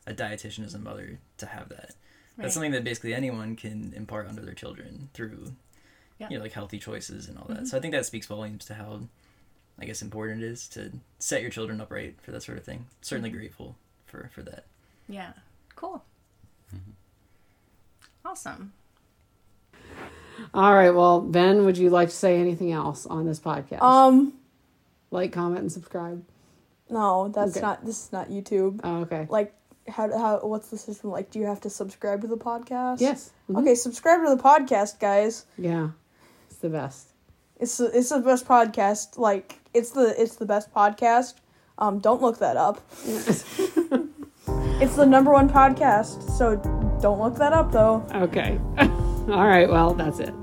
a dietitian as a mother to have that. Right. That's something that basically anyone can impart onto their children through, Yeah. you know, like healthy choices and all that. Mm-hmm. So I think that speaks volumes to how, I guess, important it is to set your children up right for that sort of thing. Certainly mm-hmm. grateful for for that. yeah. Cool. Mm-hmm. Awesome. All right. Well, Ben, would you like to say anything else on this podcast? Um, like, comment, and subscribe. no, that's Okay. not. This is not YouTube. Oh, okay. Like, how how what's the system like? Do you have to subscribe to the podcast? Yes. Mhm. Okay, subscribe to the podcast, guys. Yeah. It's the best. It's the, it's the best podcast. Like, it's the it's the best podcast. Um, don't look that up. [LAUGHS] It's the number one podcast. So don't look that up though. okay. [LAUGHS] All right. Well, that's it.